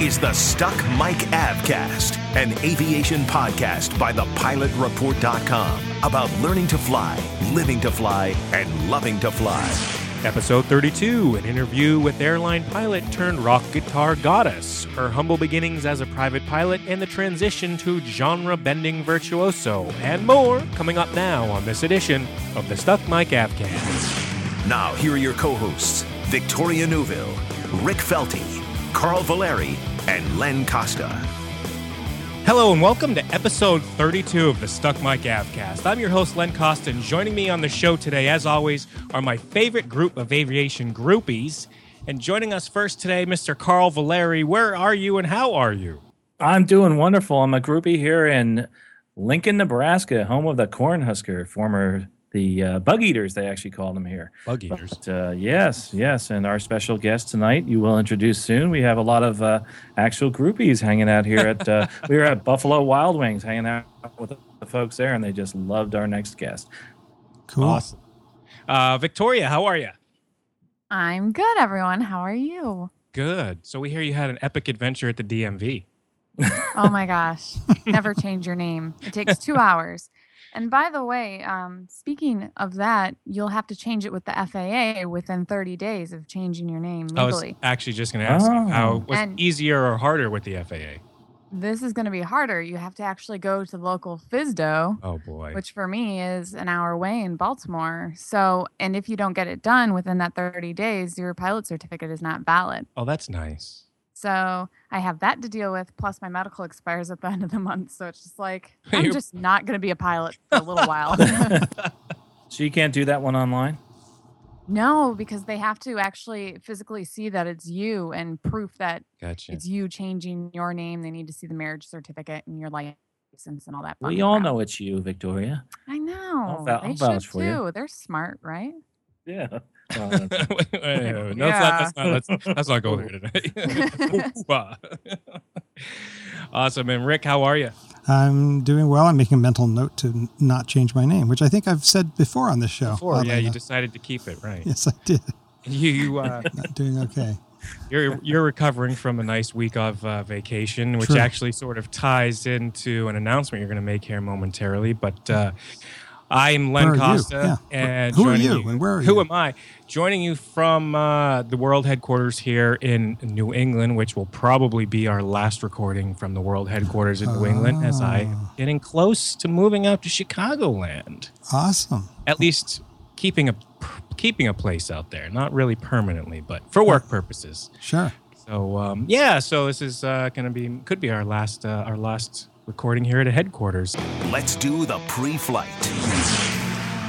Is the Stuck Mic Avcast, an aviation podcast by thepilotreport.com about learning to fly, living to fly, and loving to fly. Episode 32 An interview with airline pilot turned rock guitar goddess, her humble beginnings as a private pilot, and the transition to genre bending virtuoso, and more coming up now on this edition of the Stuck Mic Avcast. Now, here are your co hosts Victoria Neuville, Rick Felty, Carl Valeri, and Len Costa. Hello and welcome to episode 32 of the Stuck Mic Avcast. I'm your host, Len Costa, and joining me on the show today, as always, are my favorite group of aviation groupies. And joining us first today, Mr. Carl Valeri. Where are you and how are you? I'm doing wonderful. I'm a groupie here in Lincoln, Nebraska, home of the Cornhusker, former the uh, bug eaters they actually call them here. Bug eaters. But, uh, yes yes and our special guest tonight you will introduce soon. We have a lot of uh, actual groupies hanging out here at uh, we were at buffalo wild wings hanging out with the folks there and they just loved our next guest. Cool. Awesome. Uh, victoria how are you i'm good everyone. How are you? Good. So we hear you had an epic adventure at the dmv oh my gosh. Never change your name. It takes two hours and by the way, um, speaking of that, you'll have to change it with the FAA within 30 days of changing your name legally. I was actually just going to ask oh. how was and easier or harder with the FAA? This is going to be harder. You have to actually go to the local FSDO. Oh boy. Which for me is an hour away in Baltimore. So, and if you don't get it done within that 30 days, your pilot certificate is not valid. Oh, that's nice. So I have that to deal with. Plus, my medical expires at the end of the month. So it's just like, I'm You're... just not going to be a pilot for a little while. so you can't do that one online? No, because they have to actually physically see that it's you and proof that gotcha. it's you changing your name. They need to see the marriage certificate and your license and all that. We all know it's you, Victoria. I know. I'll, I'll they should too. You. They're smart, right? Yeah. Wait, wait, wait, no, yeah. let's, not, let's, let's not go there today. awesome. And Rick, how are you? I'm doing well. I'm making a mental note to not change my name, which I think I've said before on this show. Before, yeah, you decided to keep it, right? Yes, I did. You, you uh, not doing okay. You're you're recovering from a nice week of uh, vacation, which True. actually sort of ties into an announcement you're going to make here momentarily. But uh, I'm Len Costa, yeah. and who are you, you, and where are who you? am I? Joining you from uh, the world headquarters here in New England, which will probably be our last recording from the world headquarters in New England, as I am ah. getting close to moving out to Chicagoland. Awesome. At least keeping a keeping a place out there, not really permanently, but for work purposes. Sure. So um, yeah, so this is uh, going to be could be our last uh, our last recording here at a headquarters. Let's do the pre flight.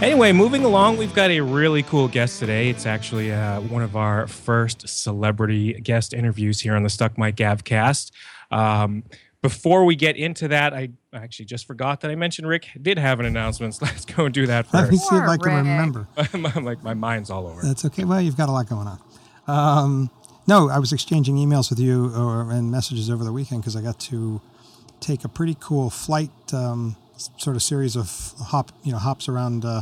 Anyway, moving along, we've got a really cool guest today. It's actually uh, one of our first celebrity guest interviews here on the Stuck Mic Avcast. Um, before we get into that, I actually just forgot that I mentioned Rick did have an announcement. So let's go and do that first. Let me see if I can remember. I'm like my mind's all over. That's okay. Well, you've got a lot going on. Um, no, I was exchanging emails with you or, and messages over the weekend because I got to take a pretty cool flight, um, sort of series of hop, you know, hops around uh,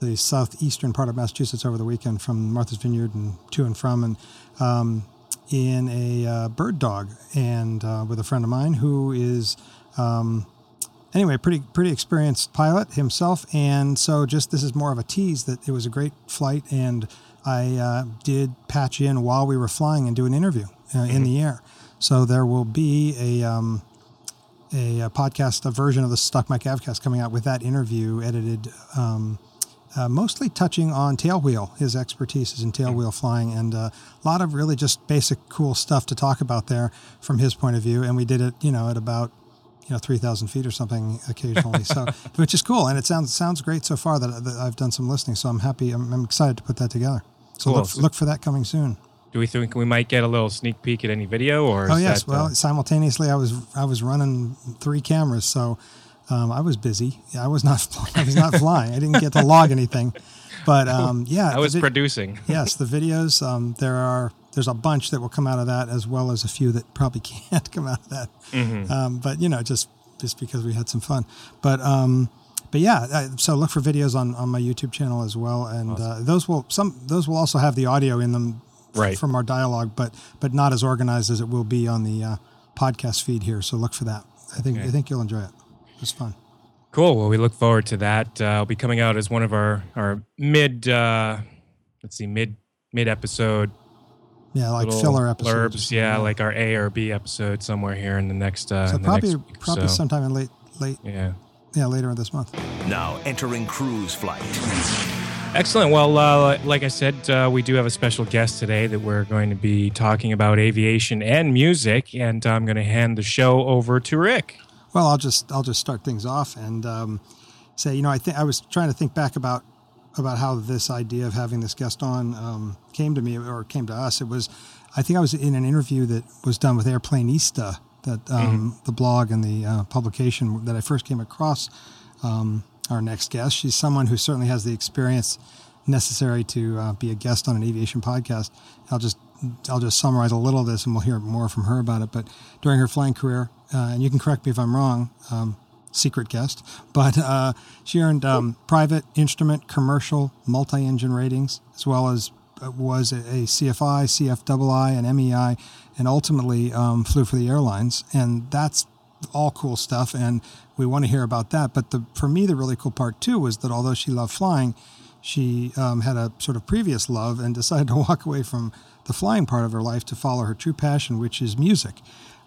the southeastern part of Massachusetts over the weekend from Martha's Vineyard and to and from, and um, in a uh, bird dog, and uh, with a friend of mine who is. Um, anyway, pretty pretty experienced pilot himself, and so just this is more of a tease that it was a great flight, and I uh, did patch in while we were flying and do an interview uh, mm-hmm. in the air. So there will be a um, a, a, podcast, a version of the Stuck Mic Avcast coming out with that interview edited, um, uh, mostly touching on tailwheel. His expertise is in tailwheel flying, and uh, a lot of really just basic, cool stuff to talk about there from his point of view. And we did it, you know, at about you know three thousand feet or something occasionally, so which is cool, and it sounds sounds great so far that, that I've done some listening. So I'm happy. I'm, I'm excited to put that together. So cool. look, look for that coming soon. Do we think we might get a little sneak peek at any video? Or oh yes, that, well, uh, simultaneously I was I was running three cameras, so um, I was busy. I was not I was not flying. I didn't get to log anything, but um, yeah, I was vid- producing. yes, the videos. Um, there are there's a bunch that will come out of that, as well as a few that probably can't come out of that. Mm-hmm. Um, but you know, just just because we had some fun. But um, but yeah, so look for videos on, on my YouTube channel as well, and uh, those will some those will also have the audio in them Right. from our dialogue, but but not as organized as it will be on the uh, podcast feed here. So look for that. I think Okay. I think you'll enjoy it. It's fun. Cool. Well, we look forward to that. Uh, it'll be coming out as one of our our mid. Uh, let's see, mid mid episode Yeah, like filler episodes. blurbs. something, Yeah, like our A or B episode somewhere here in the next. Uh, so in the probably next week probably so. sometime in late late Yeah. yeah later in this month. Now entering cruise flight. Excellent. Well, uh, like I said, uh, we do have a special guest today that we're going to be talking about aviation and music, and I'm going to hand the show over to Rick. Well, I'll just I'll just start things off and um, say, you know, I think I was trying to think back about about how this idea of having this guest on um, came to me or came to us. It was, I think I was in an interview that was done with Airplanista, that um, the blog and the uh, publication that I first came across. Um, our next guest, she's someone who certainly has the experience necessary to uh, be a guest on an aviation podcast. I'll just I'll just summarize a little of this, and we'll hear more from her about it. But during her flying career, uh, and you can correct me if I'm wrong, um, secret guest, but uh, she earned um, private instrument, commercial, multi-engine ratings, as well as uh, was a, a CFI, CFII, and MEI, and ultimately um, flew for the airlines. And that's all cool stuff, and we want to hear about that. But the for me, the really cool part too was that although she loved flying, she um, had a sort of previous love and decided to walk away from the flying part of her life to follow her true passion, which is music.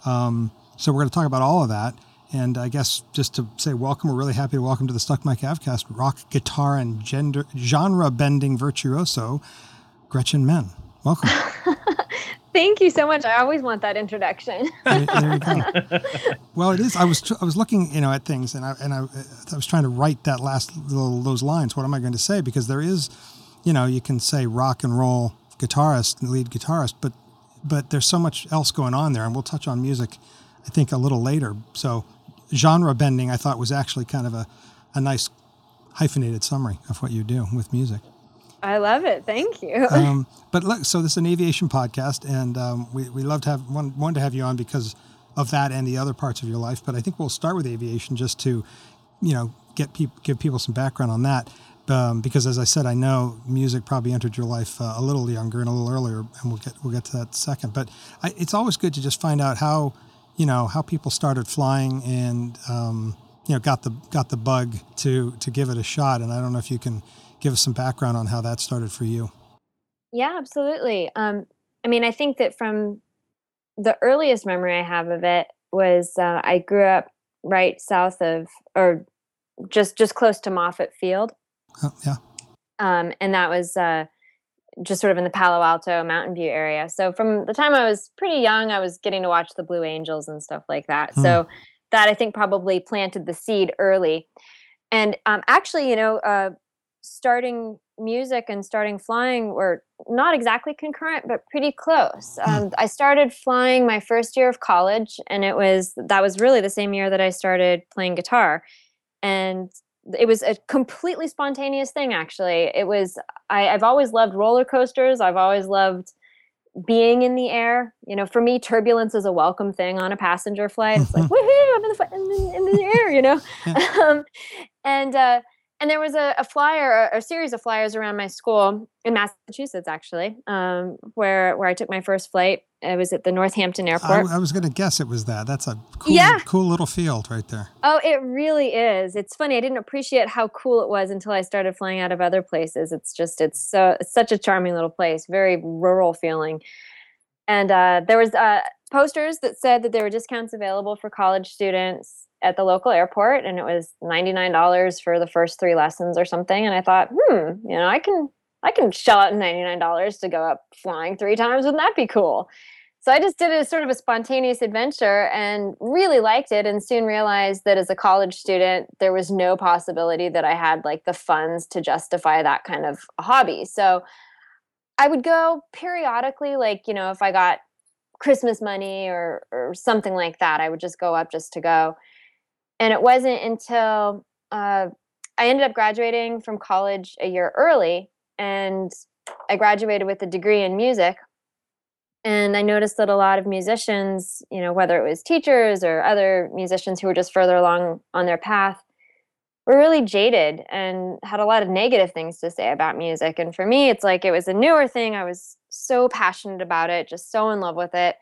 Um, so we're going to talk about all of that. And I guess just to say welcome, we're really happy to welcome to the Stuck Mic Avcast rock, guitar, and gender genre bending virtuoso, Gretchen Menn. Welcome. Thank you so much. I always want that introduction. there, there you go. Well, it is. I was tr- I was looking, you know, at things, and I and I, I was trying to write that last little those lines. What am I going to say? Because there is, you know, you can say rock and roll guitarist, lead guitarist, but but there's so much else going on there, and we'll touch on music, I think, a little later. So, genre bending, I thought was actually kind of a a nice hyphenated summary of what you do with music. I love it. Thank you. Um, but look, so this is an aviation podcast, and um, we we love to have one wanted to have you on because of that and the other parts of your life. But I think we'll start with aviation just to, you know, get people give people some background on that. Um, because as I said, I know music probably entered your life uh, a little younger and a little earlier, and we'll get we'll get to that in a second. But I, it's always good to just find out how, you know, how people started flying and um, you know got the got the bug to to give it a shot. And I don't know if you can give us some background on how that started for you. yeah, absolutely. Um, I mean, I think that from the earliest memory I have of it was uh, I grew up right south of, or just just close to Moffett Field, Oh, yeah. um, and that was uh, just sort of in the Palo Alto Mountain View area. So from the time I was pretty young, I was getting to watch the Blue Angels and stuff like that. So that I think probably planted the seed early. And um, actually, you know, uh, starting music and starting flying were not exactly concurrent, but pretty close. Um, I started flying my first year of college, and it was that was really the same year that I started playing guitar. And it was a completely spontaneous thing actually. It was I, i've always loved roller coasters. I've always loved being in the air. You know for me turbulence is a welcome thing on a passenger flight. It's like woohoo i'm in the, in the, in the air you know? Um, and uh, and there was a, a flyer a, a series of flyers around my school in massachusetts actually um, where where i took my first flight it was at the northampton I, airport I was going to guess it was that. That's a cool, Yeah. cool little field right there. Oh, it really is. It's funny. I didn't appreciate how cool it was until I started flying out of other places. It's just it's so it's such a charming little place, very rural feeling. And uh, there was uh, posters that said that there were discounts available for college students at the local airport, and it was ninety nine dollars for the first three lessons or something. And I thought, hmm, you know, I can I can shell out ninety nine dollars to go up flying three times. Wouldn't that be cool? So I just did it as sort of a spontaneous adventure and really liked it and soon realized that as a college student there was no possibility that I had like the funds to justify that kind of hobby. So I would go periodically, like, you know, if I got Christmas money or, or something like that, I would just go up just to go. And it wasn't until uh, I ended up graduating from college a year early and I graduated with a degree in music. And I noticed that a lot of musicians, you know, whether it was teachers or other musicians who were just further along on their path, were really jaded and had a lot of negative things to say about music. And for me, it's like it was a newer thing. I was so passionate about it, just so in love with it.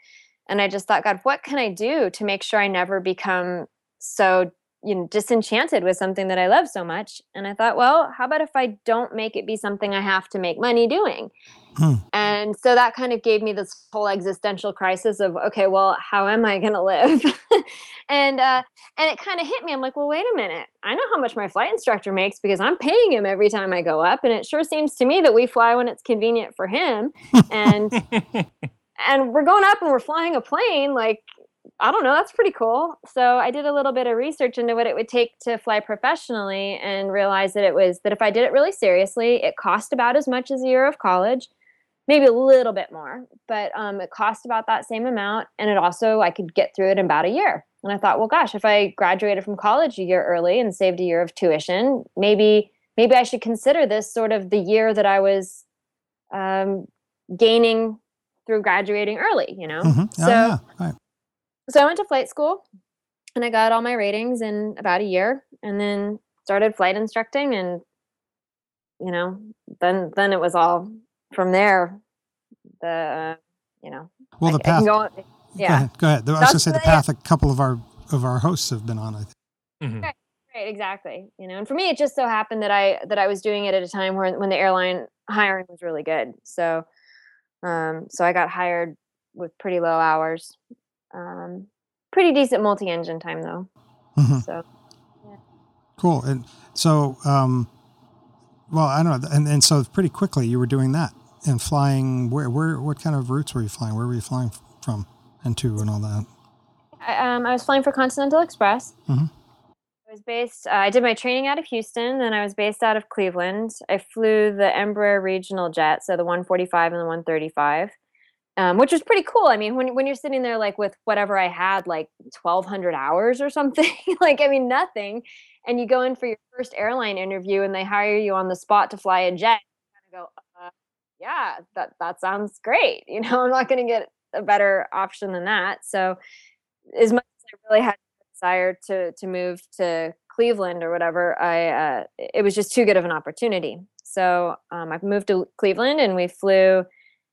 And I just thought, God, what can I do to make sure I never become so you know disenchanted with something that I love so much. And I thought, well, how about if I don't make it be something I have to make money doing? Hmm. And so that kind of gave me this whole existential crisis of, okay, well, how am I going to live? and uh, and it kind of hit me. I'm like, well, wait a minute. I know how much my flight instructor makes because I'm paying him every time I go up, and it sure seems to me that we fly when it's convenient for him. And and we're going up and we're flying a plane like I don't know, that's pretty cool. So I did a little bit of research into what it would take to fly professionally and realized that it was that if I did it really seriously, it cost about as much as a year of college, maybe a little bit more, but um, it cost about that same amount. And it also, I could get through it in about a year. And I thought, well, gosh, if I graduated from college a year early and saved a year of tuition, maybe maybe I should consider this sort of the year that I was um, gaining through graduating early, you know? Mm-hmm. Oh, so, yeah. Right so I went to flight school and I got all my ratings in about a year and then started flight instructing and you know then then it was all from there the uh, you know well the I, path I go, yeah go ahead, go ahead. I was going to say the path a couple of our of our hosts have been on I think mm-hmm. right, right exactly you know and for me it just so happened that I that I was doing it at a time where when the airline hiring was really good so um so I got hired with pretty low hours um, pretty decent multi-engine time though. Mm-hmm. So yeah. cool. And so, um, well, I don't know. And, and so pretty quickly you were doing that and flying. Where, where, what kind of routes were you flying? Where were you flying from and to and all that? I, um, I was flying for Continental Express. Mm-hmm. I was based. Uh, I did my training out of Houston, then I was based out of Cleveland. I flew the Embraer regional jet, so the 145 and the 135 um, which was pretty cool. I mean, when when you're sitting there like with whatever I had, like 1,200 hours or something, like I mean nothing, and you go in for your first airline interview and they hire you on the spot to fly a jet, you kind of go, uh, yeah, that that sounds great. You know, I'm not going to get a better option than that. So, as much as I really had desire to to move to Cleveland or whatever, I uh, it was just too good of an opportunity. So um, I moved to Cleveland and we flew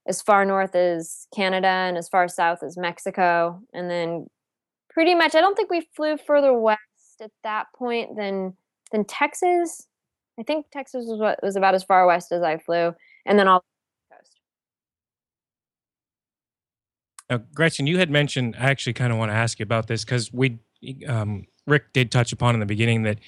as far north as Canada and as far south as Mexico. And then pretty much, I don't think we flew further west at that point than than Texas. I think Texas was what was about as far west as I flew, and then all the coast. Now, Gretchen, you had mentioned. I actually kind of want to ask you about this because we, um, Rick did touch upon in the beginning that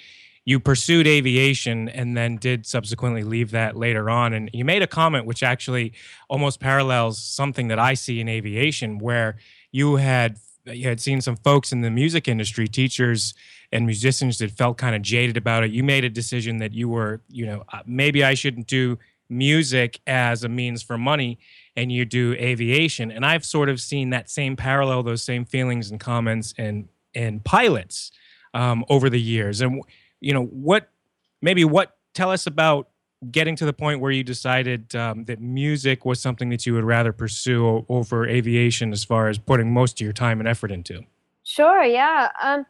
you pursued aviation and then did subsequently leave that later on. And you made a comment which actually almost parallels something that I see in aviation, where you had you had seen some folks in the music industry, teachers and musicians that felt kind of jaded about it. You made a decision that you were, you know, uh, maybe I shouldn't do music as a means for money and you do aviation. And I've sort of seen that same parallel, those same feelings and comments and and pilots um, over the years. And you know what maybe what tell us about getting to the point where you decided um, that music was something that you would rather pursue over aviation as far as putting most of your time and effort into? Sure yeah um,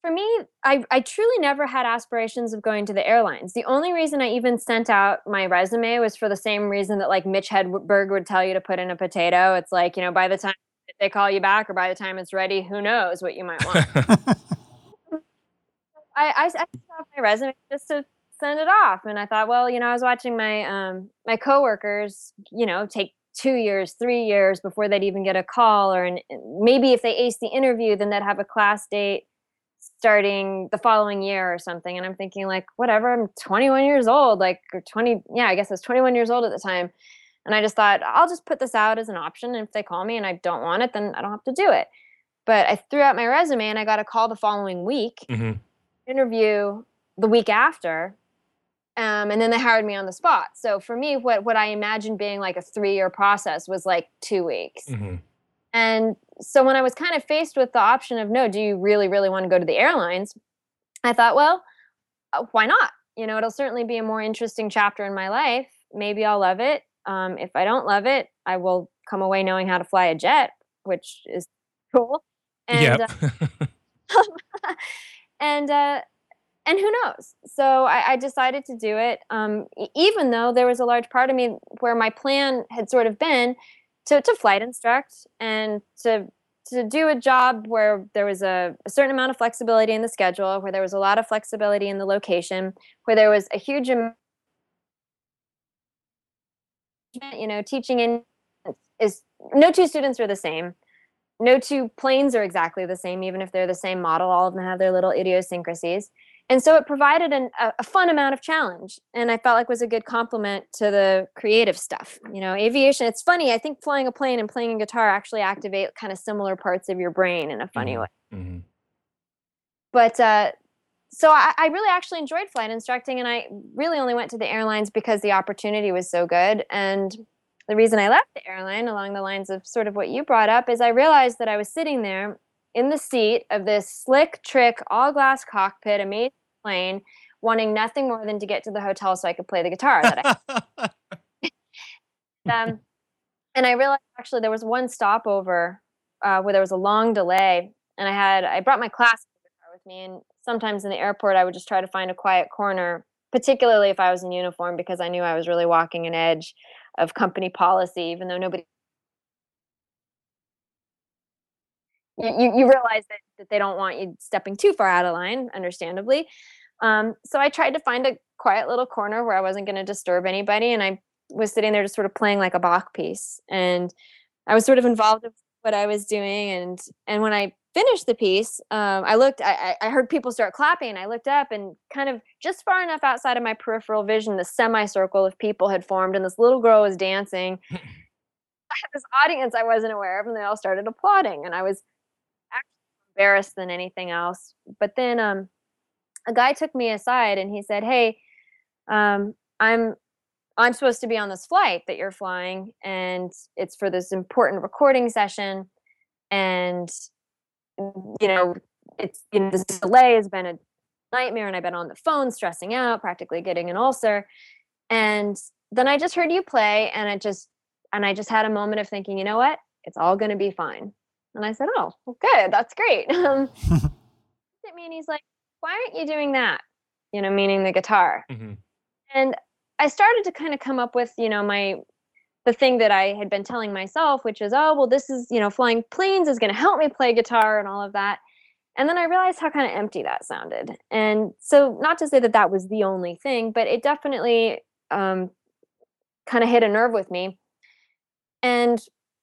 for me I, I truly never had aspirations of going to the airlines. The only reason i even sent out my resume was for the same reason that like mitch hedberg would tell you to put in a potato. It's like you know by the time they call you back or by the time it's ready who knows what you might want I, I, off my resume just to send it off, and I thought, well, you know, I was watching my um my coworkers, you know, take two years, three years before they'd even get a call, or an, maybe if they ace the interview, then they'd have a class date starting the following year or something. And I'm thinking, like, whatever, I'm 21 years old, like, or 20, yeah, I guess I was 21 years old at the time. And I just thought, I'll just put this out as an option. And if they call me and I don't want it, then I don't have to do it. But I threw out my resume and I got a call the following week. Mm-hmm interview the week after Um, and then they hired me on the spot. So for me, what what I imagined being like a three year process was like two weeks. Mm-hmm. And so when I was kind of faced with the option of no, do you really really want to go to the airlines? I thought, well, uh, why not? You know, it'll certainly be a more interesting chapter in my life. Maybe I'll love it. Um, if I don't love it, I will come away knowing how to fly a jet, which is cool. And yep. uh, and uh, and who knows? So I, I decided to do it, um, even though there was a large part of me where my plan had sort of been to to flight instruct and to to do a job where there was a, a, certain amount of flexibility in the schedule, where there was a lot of flexibility in the location, where there was a huge amount you know teaching in is no two students are the same no two planes are exactly the same even if they're the same model all of them have their little idiosyncrasies and so it provided an, a, a fun amount of challenge and i felt like was a good complement to the creative stuff you know aviation it's funny i think flying a plane and playing a guitar actually activate kind of similar parts of your brain in a funny mm-hmm. way mm-hmm. but uh, so I, I, really actually enjoyed flight instructing and i really only went to the airlines because the opportunity was so good and the reason i left the airline along the lines of sort of what you brought up is i realized that i was sitting there in the seat of this slick trick all glass cockpit amazing plane wanting nothing more than to get to the hotel so i could play the guitar that I, um, and i realized actually there was one stopover uh, where there was a long delay and i had i brought my class with me and sometimes in the airport I would just try to find a quiet corner, particularly if I was in uniform because I knew I was really walking an edge of company policy, even though nobody you, you realize that, that they don't want you stepping too far out of line, understandably. Um, so I tried to find a quiet little corner where I wasn't going to disturb anybody. And I was sitting there just sort of playing like a Bach piece. And I was sort of involved with what I was doing. And, and when I finished the piece, um, I looked, I, I heard people start clapping. I looked up and kind of just far enough outside of my peripheral vision, the semicircle of people had formed and this little girl was dancing. I had this audience I wasn't aware of and they all started applauding. And I was actually embarrassed than anything else. But then um, a guy took me aside and he said, Hey, um, I'm I'm supposed to be on this flight that you're flying, and it's for this important recording session. And you know, it's you know, this delay has been a nightmare, and I've been on the phone stressing out, practically getting an ulcer. And then I just heard you play, and I just and I just had a moment of thinking, you know what, it's all going to be fine. And I said, oh, well, good, that's great. Um, at me, and he's like, why aren't you doing that? You know, meaning the guitar. Mm-hmm. And I started to kind of come up with, you know, my the thing that I had been telling myself, which is, oh, well, this is, you know, flying planes is going to help me play guitar and all of that. And then I realized how kind of empty that sounded. And so, not to say that that was the only thing, but it definitely um, kind of hit a nerve with me. And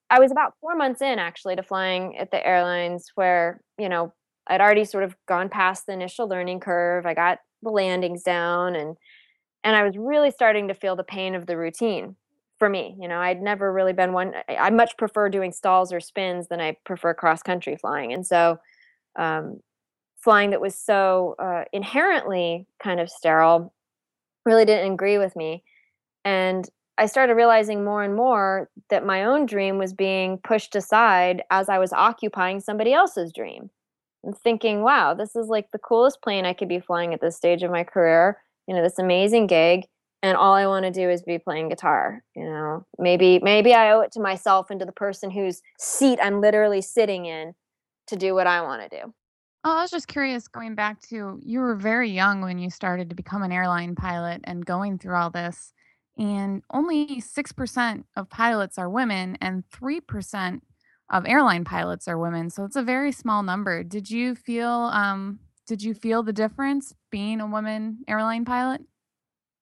I was about four months in actually to flying at the airlines where, you know, I'd already sort of gone past the initial learning curve. I got the landings down and and I was really starting to feel the pain of the routine for me. You know, I'd never really been one. I much prefer doing stalls or spins than I prefer cross country flying. And so, um, flying that was so uh, inherently kind of sterile really didn't agree with me. And I started realizing more and more that my own dream was being pushed aside as I was occupying somebody else's dream. And thinking, wow, this is like the coolest plane I could be flying at this stage of my career. You know, this amazing gig and all I want to do is be playing guitar. You know, maybe maybe I owe it to myself and to the person whose seat I'm literally sitting in to do what I want to do. Oh, I was just curious going back to you were very young when you started to become an airline pilot and going through all this. And only 6% of pilots are women and 3% of airline pilots are women. So it's a very small number. Did you feel um did you feel the difference being a woman airline pilot?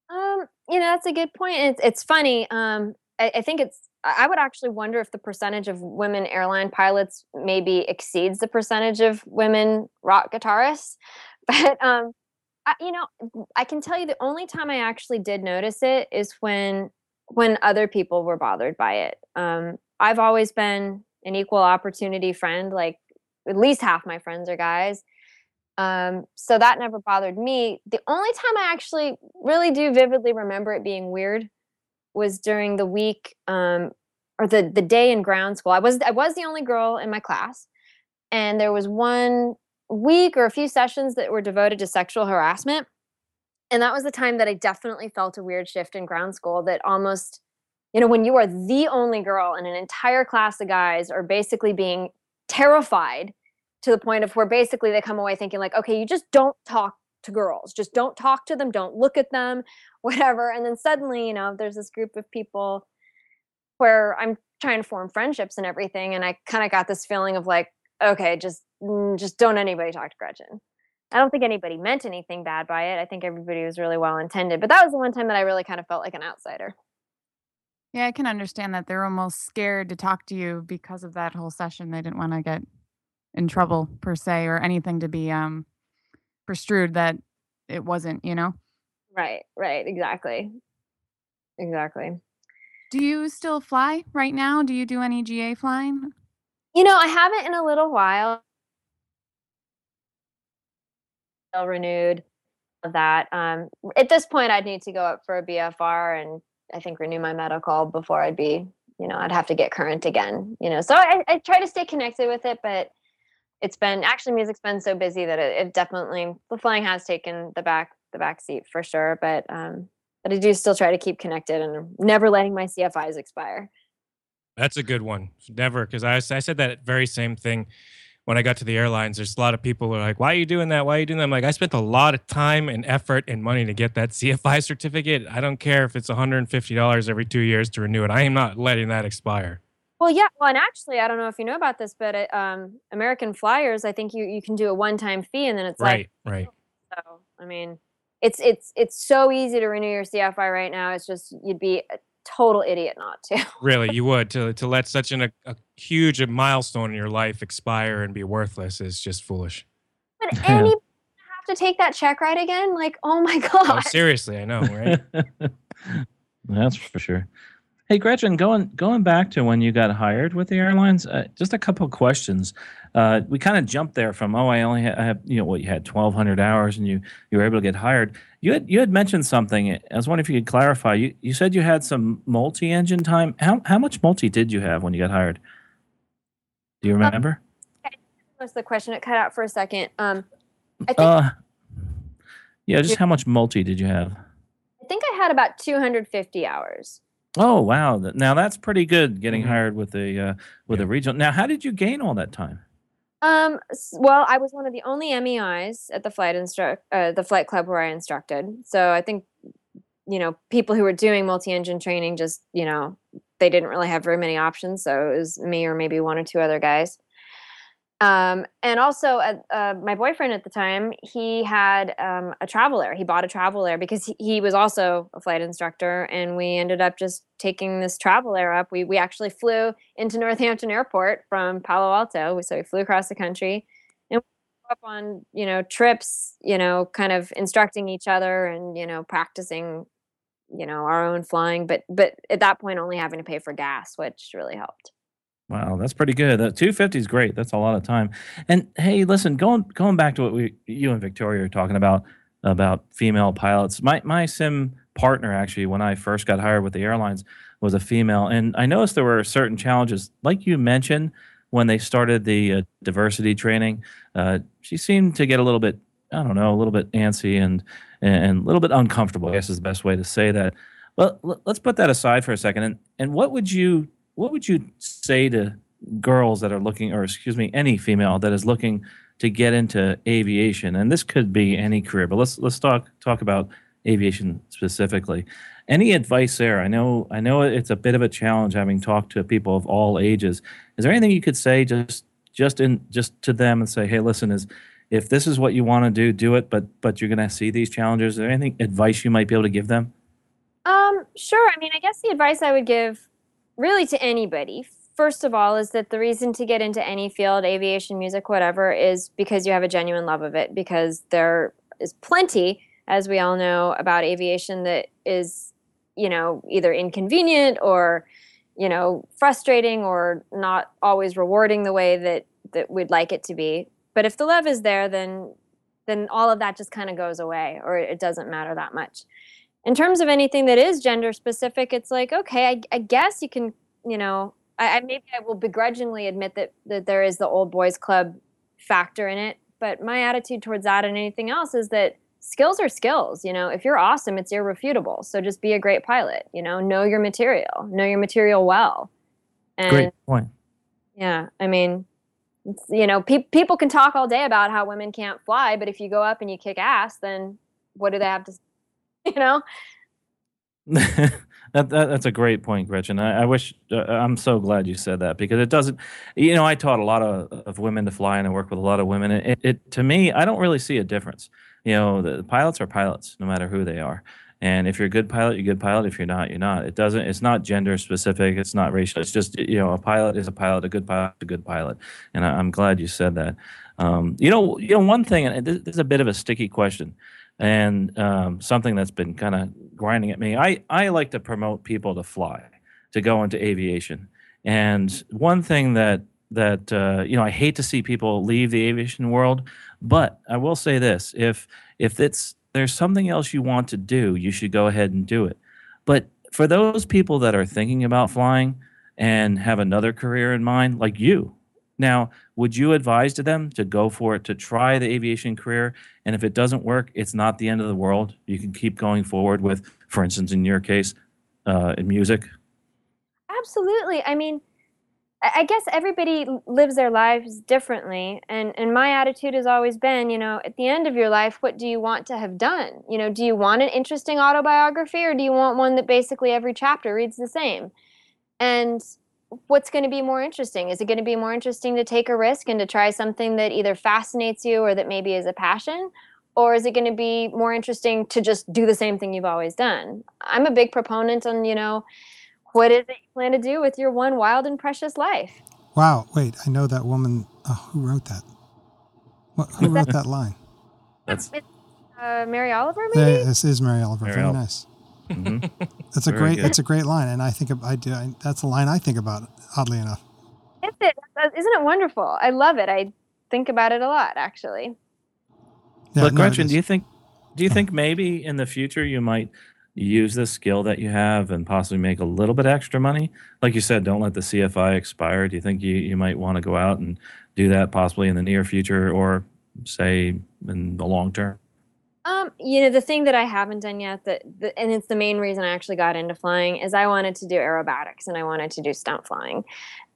Um, you know, that's a good point. It's it's funny. Um, I, I think it's. I would actually wonder if the percentage of women airline pilots maybe exceeds the percentage of women rock guitarists. But um, I, you know, I can tell you the only time I actually did notice it is when when other people were bothered by it. Um, I've always been an equal opportunity friend. Like at least half my friends are guys, Um, so that never bothered me. The only time I actually really do vividly remember it being weird was during the week um, or the the day in ground school. I was I was the only girl in my class, and there was one week or a few sessions that were devoted to sexual harassment, and that was the time that I definitely felt a weird shift in ground school. That almost, you know, when you are the only girl in an entire class of guys are basically being terrified to the point of where basically they come away thinking like, okay, you just don't talk to girls, just don't talk to them, don't look at them, whatever. And then suddenly, you know, there's this group of people where I'm trying to form friendships and everything, and I kind of got this feeling of like, okay, just mm, just don't anybody talk to Gretchen. I don't think anybody meant anything bad by it. I think everybody was really well intended, but that was the one time that I really kind of felt like an outsider. Yeah, I can understand that they're almost scared to talk to you because of that whole session. They didn't want to get in trouble per se or anything to be um construed that it wasn't, you know. Right, right, exactly. Exactly. Do you still fly right now? Do you do any GA flying? You know, I haven't in a little while. Renewed that. Um, at this point, I'd need to go up for a BFR and I think renew my medical before I'd be, you know, I'd have to get current again. You know, so I, I try to stay connected with it, but it's been actually music's been so busy that it, it definitely the flying has taken the back the back seat for sure. But um, but I do still try to keep connected and never letting my CFIs expire. That's a good one. Never, because I, I said that very same thing when I got to the airlines. There's a lot of people who are like, "Why are you doing that? Why are you doing that?" I'm like, I spent a lot of time and effort and money to get that CFI certificate. I don't care if it's $150 every two years to renew it. I am not letting that expire. Well, yeah. Well, and actually, I don't know if you know about this, but it, um, American Flyers, I think you you can do a one time fee, and then it's right, like right. So, I mean, it's it's it's so easy to renew your CFI right now. It's just you'd be a total idiot not to. really, you would to to let such an, a, a huge milestone in your life expire and be worthless is just foolish. But any have to take that check right again? Like, oh my Oh, god. seriously, I know, right? That's for sure. Hey, Gretchen, going going back to when you got hired with the airlines, uh, just a couple of questions. Uh, we kind of jumped there from oh, I only ha- I have you know what you had twelve hundred hours and you you were able to get hired. You had you had mentioned something. I was wondering if you could clarify. You you said you had some multi engine time. How how much multi did you have when you got hired? Do you remember? That's the question. It cut out for a second. Um, I think Uh, yeah, just how much multi did you have? I think I had about 250 hours. Oh wow! Now that's pretty good getting Mhm. hired with a uh, with Yeah. a regional. Now, how did you gain all that time? Um, well, I was one of the only MEIs at the flight instruct uh, the flight club where I instructed. So I think, you know, people who were doing multi-engine training just, you know, they didn't really have very many options. So it was me or maybe one or two other guys. Um, and also, uh, uh, my boyfriend at the time, he had um, a Traveler. He bought a Traveler because he, was also a flight instructor, and we ended up just taking this Traveler up. We we actually flew into Northampton Airport from Palo Alto, so we flew across the country, and we up on you know trips, you know, kind of instructing each other and you know practicing, you know, our own flying. But but at that point, only having to pay for gas, which really helped. Wow, that's pretty good. That 250 is great. That's a lot of time. And hey, listen, going going back to what we you and Victoria are talking about about female pilots. My my sim partner actually when I first got hired with the airlines was a female and I noticed there were certain challenges like you mentioned when they started the uh, diversity training. Uh, she seemed to get a little bit I don't know, a little bit antsy and and a little bit uncomfortable, I guess is the best way to say that. Well, let's put that aside for a second. And and what would you what would you say to girls that are looking, or excuse me, any female that is looking to get into aviation? And this could be any career, but let's let's talk talk about aviation specifically. Any advice there? I know I know it's a bit of a challenge having talked to people of all ages. Is there anything you could say just just in just to them and say, hey, listen, is if this is what you want to do, do it. But but you're going to see these challenges. Is there anything advice you might be able to give them? Um, sure. I mean, I guess the advice I would give really to anybody, first of all, is that the reason to get into any field, aviation, music, whatever, is because you have a genuine love of it. Because there is plenty, as we all know, about aviation that is, you know, either inconvenient or, you know, frustrating or not always rewarding the way that that we'd like it to be. But if the love is there, then then all of that just kind of goes away or it doesn't matter that much. In terms of anything that is gender specific, it's like, okay, I, I guess you can, you know, I, I maybe I will begrudgingly admit that, that there is the old boys club factor in it. But my attitude towards that and anything else is that skills are skills. You know, if you're awesome, it's irrefutable. So just be a great pilot. You know, know your material, know your material well. And, great point. Yeah, I mean, you know, pe- people can talk all day about how women can't fly, but if you go up and you kick ass, then what do they have to, you know? that, that, that's a great point, Gretchen. I, I wish uh, I'm so glad you said that because it doesn't. You know, I taught a lot of, of women to fly, and I work with a lot of women. It, it to me, I don't really see a difference. You know, the pilots are pilots, no matter who they are. And if you're a good pilot, you're a good pilot. If you're not, you're not. It doesn't. It's not gender specific. It's not racial. It's just you know, a pilot is a pilot. A good pilot, a good pilot. And I, am glad you said that. Um, you know, you know, one thing, and this, this is a bit of a sticky question, and um, something that's been kind of grinding at me. I I like to promote people to fly, to go into aviation. And one thing that that uh, you know, I hate to see people leave the aviation world, but I will say this: if if it's there's something else you want to do, you should go ahead and do it. But for those people that are thinking about flying and have another career in mind, like you, now, would you advise to them to go for it, to try the aviation career? And if it doesn't work, it's not the end of the world. You can keep going forward with, for instance, in your case, uh, in music. Absolutely. I mean, I guess everybody lives their lives differently. And, and my attitude has always been, you know, at the end of your life, what do you want to have done? You know, do you want an interesting autobiography or do you want one that basically every chapter reads the same? And what's going to be more interesting? Is it going to be more interesting to take a risk and to try something that either fascinates you or that maybe is a passion? Or is it going to be more interesting to just do the same thing you've always done? I'm a big proponent on, you know, what is it you plan to do with your one wild and precious life? Wow. Wait, I know that woman. Oh, who wrote that? What, who wrote that line? That's uh, Mary Oliver, maybe? Yeah, this is Mary Oliver. Mary Very Oliver. nice. Mm-hmm. That's a Very great. Good. That's a great line, and I think I do. I, that's a line I think about. Oddly enough, is it? Isn't it wonderful? I love it. I think about it a lot, actually. Yeah, but no, Gretchen, do you think? Do you think maybe in the future you might use the skill that you have and possibly make a little bit extra money? Like you said, don't let the CFI expire. Do you think you, you might want to go out and do that possibly in the near future or say in the long term? Um, you know, the thing that I haven't done yet that, the, and it's the main reason I actually got into flying is I wanted to do aerobatics and I wanted to do stunt flying.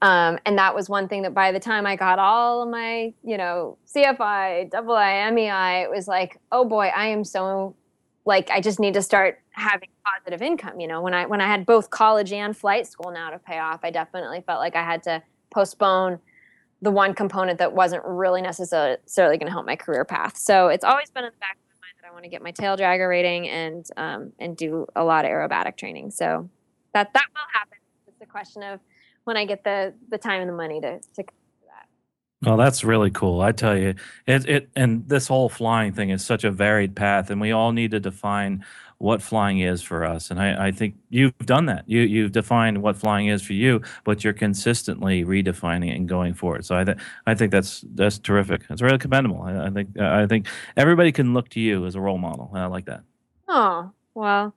Um, and that was one thing that by the time I got all of my, you know, CFI, double I, MEI, it was like, oh boy, I am so like I just need to start having positive income. You know, when I when I had both college and flight school now to pay off, I definitely felt like I had to postpone the one component that wasn't really necessarily going to help my career path. So it's always been in the back I want to get my tail dragger rating and um, and do a lot of aerobatic training. So that that will happen. It's a question of when I get the the time and the money to to do that. well, that's really cool. I tell you, it it and this whole flying thing is such a varied path, and we all need to define what flying is for us. And I, I think you've done that. You you've defined what flying is for you, but you're consistently redefining it and going forward. So I think I think that's that's terrific. It's really commendable. I, I think I think everybody can look to you as a role model, I like that. Oh well,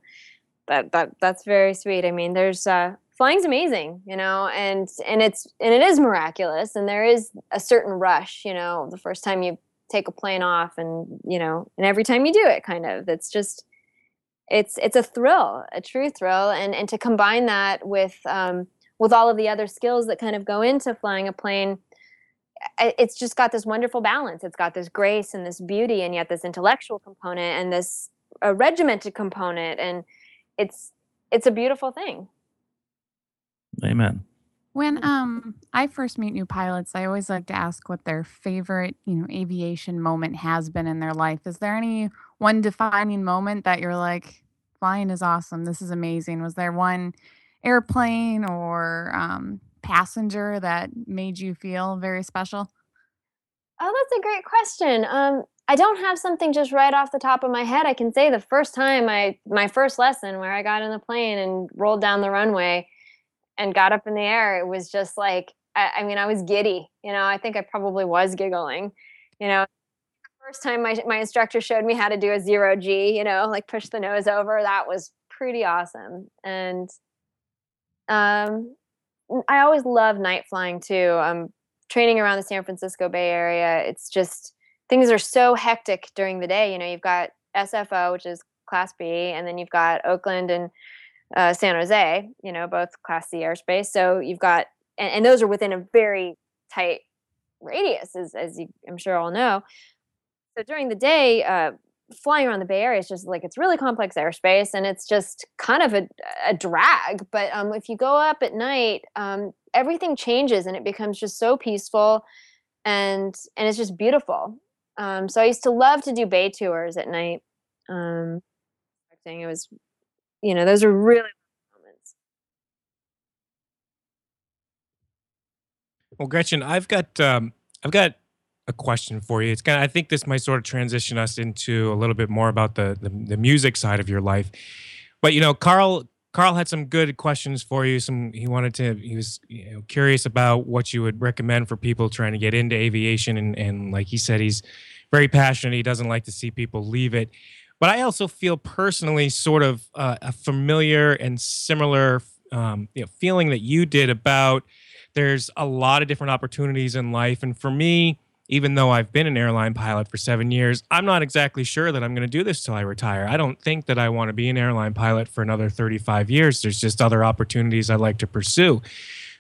that that that's very sweet. I mean, there's uh, flying's amazing you know and and it's and it is miraculous and there is a certain rush you know the first time you take a plane off and you know and every time you do it kind of it's just it's it's a thrill a true thrill and and to combine that with um with all of the other skills that kind of go into flying a plane it's just got this wonderful balance it's got this grace and this beauty and yet this intellectual component and this a regimented component and it's it's a beautiful thing Amen. When um I first meet new pilots, I always like to ask what their favorite, you know, aviation moment has been in their life. Is there any one defining moment that you're like, flying is awesome. This is amazing. Was there one airplane or um, passenger that made you feel very special? Oh, that's a great question. Um, I don't have something just right off the top of my head. I can say the first time I my first lesson where I got in the plane and rolled down the runway and got up in the air, it was just like, I, I mean, I was giddy. You know, I think I probably was giggling. You know, first time my, my instructor showed me how to do a zero G, you know, like push the nose over, that was pretty awesome. And um, I always love night flying too. I'm training around the San Francisco Bay Area. It's just things are so hectic during the day. You know, you've got SFO, which is Class B, and then you've got Oakland and uh, San Jose, you know, both Class C airspace. So you've got, and, and those are within a very tight radius, as, as you, I'm sure all know. So during the day, uh, flying around the Bay Area is just like it's really complex airspace, and it's just kind of a, a drag. But um, if you go up at night, um, everything changes, and it becomes just so peaceful, and and it's just beautiful. Um, so I used to love to do bay tours at night. Um, it was, you know, those are really moments. Well, Gretchen, I've got um, I've got a question for you. It's kind of, I think this might sort of transition us into a little bit more about the, the, the music side of your life. But you know, Carl Carl had some good questions for you. Some he wanted to he was you know, curious about what you would recommend for people trying to get into aviation and and like he said he's very passionate. He doesn't like to see people leave it. But I also feel personally sort of uh, a familiar and similar um, you know, feeling that you did about there's a lot of different opportunities in life. And for me, even though I've been an airline pilot for seven years, I'm not exactly sure that I'm going to do this till I retire. I don't think that I want to be an airline pilot for another 35 years. There's just other opportunities I'd like to pursue.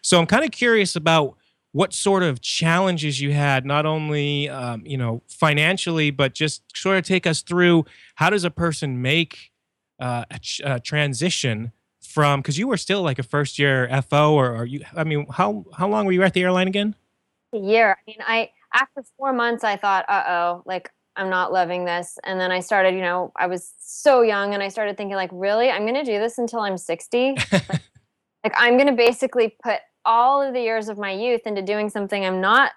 So I'm kind of curious about what sort of challenges you had, not only um, you know financially, but just sort of take us through how does a person make uh, a, ch- a transition from because you were still like a first year FO or, or you I mean how how long were you at the airline again? A year. I mean I after four months, I thought, uh oh, like I'm not loving this. And then I started, you know, I was so young and I started thinking, like, really? I'm going to do this until I'm 60? like, like, I'm going to basically put all of the years of my youth into doing something I'm not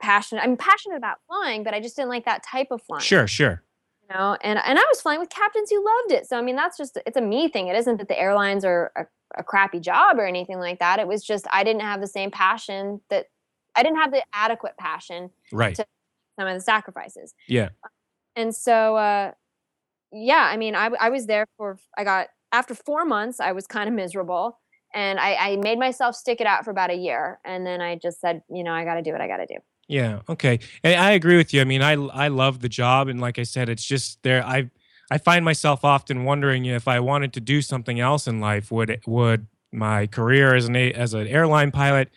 passionate. I'm passionate about flying, but I just didn't like that type of flying. Sure, sure. You know, and, and I was flying with captains who loved it. So, I mean, that's just, it's a me thing. It isn't that the airlines are a, a crappy job or anything like that. It was just, I didn't have the same passion that I didn't have the adequate passion right. to some of the sacrifices. Yeah. And so, uh, yeah, I mean, I, I was there for, I got, after four months, I was kind of miserable and I, I made myself stick it out for about a year. And then I just said, you know, I got to do what I got to do. Yeah. Okay. And I agree with you. I mean, I, I love the job. And like I said, it's just there. I, I find myself often wondering if I wanted to do something else in life, would, would my career as an, as an airline pilot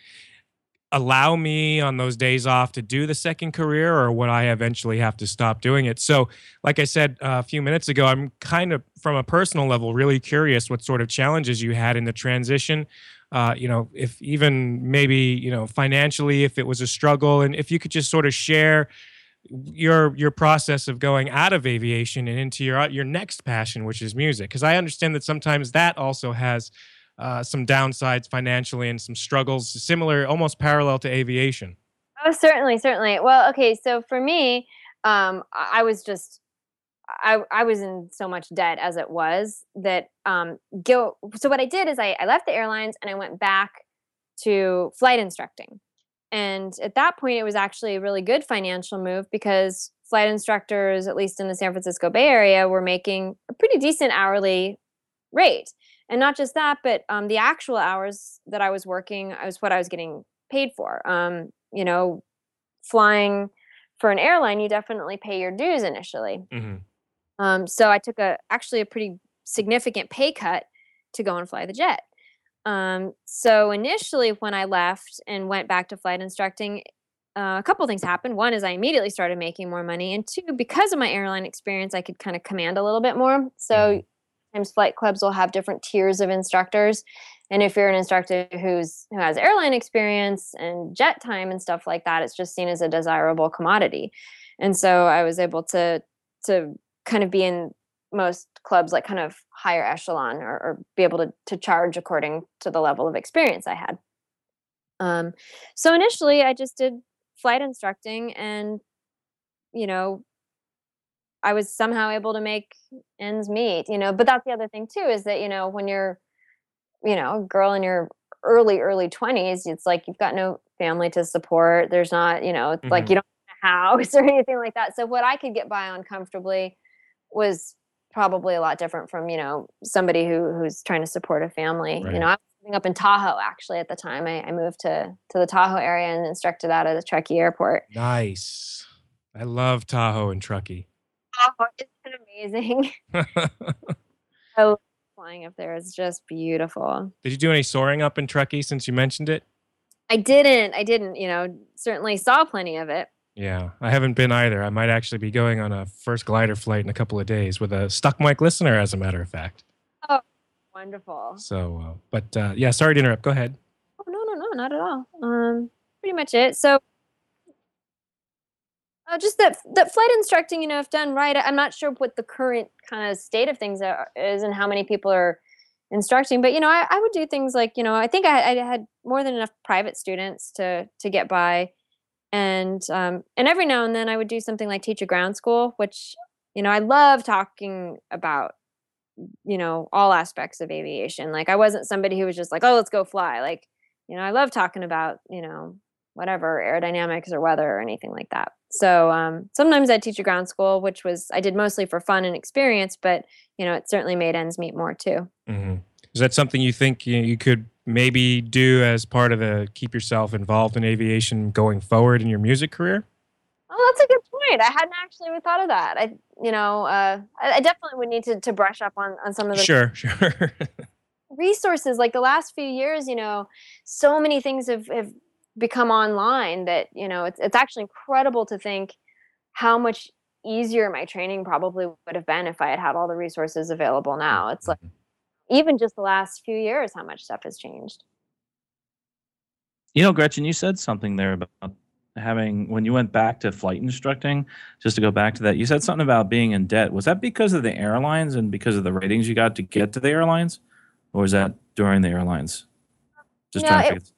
allow me on those days off to do the second career or would I eventually have to stop doing it? So, like I said uh, a few minutes ago, I'm kind of from a personal level really curious what sort of challenges you had in the transition. Uh, you know, if even maybe, you know, financially, if it was a struggle, and if you could just sort of share your your process of going out of aviation and into your your next passion, which is music, because I understand that sometimes that also has uh, some downsides financially and some struggles similar, almost parallel to aviation. Oh, certainly, certainly. Well, okay, so for me, um, I was just I, I was in so much debt as it was that um go so what I did is I, I left the airlines and I went back to flight instructing. And at that point it was actually a really good financial move because flight instructors, at least in the San Francisco Bay Area, were making a pretty decent hourly rate and not just that but um, the actual hours that i was working I was what i was getting paid for. Um, you know flying for an airline you definitely pay your dues initially. Mm-hmm. um, so i took a actually a pretty significant pay cut to go and fly the jet. Um, so initially when i left and went back to flight instructing uh, a couple things happened. One is i immediately started making more money and two because of my airline experience i could kind of command a little bit more. So mm-hmm sometimes flight clubs will have different tiers of instructors. And if you're an instructor who's who has airline experience and jet time and stuff like that it's just seen as a desirable commodity. And so i was able to to kind of be in most clubs like kind of higher echelon or, or be able to, to charge according to the level of experience i had. Um, so initially i just did flight instructing and you know I was somehow able to make ends meet, you know. But that's the other thing too is that you know when you're, you know, a girl in your early early twenties, it's like you've got no family to support. There's not, you know, mm-hmm. like you don't have a house or anything like that. So what I could get by on comfortably was probably a lot different from you know somebody who who's trying to support a family. Right. You know, I was living up in Tahoe actually at the time. I, I moved to to the Tahoe area and instructed out of the Truckee Airport. Nice. I love Tahoe and Truckee. Oh, it's been amazing. I love flying up there. It's just beautiful. Did you do any soaring up in Truckee since you mentioned it? I didn't. I didn't. You know, certainly saw plenty of it. Yeah, I haven't been either. I might actually be going on a first glider flight in a couple of days with a Stuck Mic listener, as a matter of fact. Oh, wonderful. So, uh, but uh, yeah, sorry to interrupt. Go ahead. Oh no, no, no, not at all. Um, pretty much it. So, uh, just that that flight instructing, you know, if done right, I'm not sure what the current kind of state of things are, is and how many people are instructing. But you know, I, I would do things like, you know, I think I, I had more than enough private students to to get by, and um, and every now and then I would do something like teach a ground school, which you know I love talking about you know all aspects of aviation like i wasn't somebody who was just like oh let's go fly like you know i love talking about you know whatever aerodynamics or weather or anything like that so um, sometimes i'd teach a ground school which was i did mostly for fun and experience but you know it certainly made ends meet more too. Hmm Is that something you think you, you could maybe do as part of the keep yourself involved in aviation going forward in your music career? oh that's a good point. I hadn't actually even thought of that. I you know uh, I, I definitely would need to, to brush up on, on some of the Sure, sure. resources. Like the last few years you know so many things have, have become online that you know it's, it's actually incredible to think how much easier my training probably would have been if i had had all the resources available now it's like mm-hmm. even just the last few years how much stuff has changed You know, Gretchen, you said something there about having when you went back to flight instructing. Just to go back to that, you said something about being in debt. Was that because of the airlines and because of the ratings you got to get to the airlines, or was that during the airlines? Just No, trying to it-.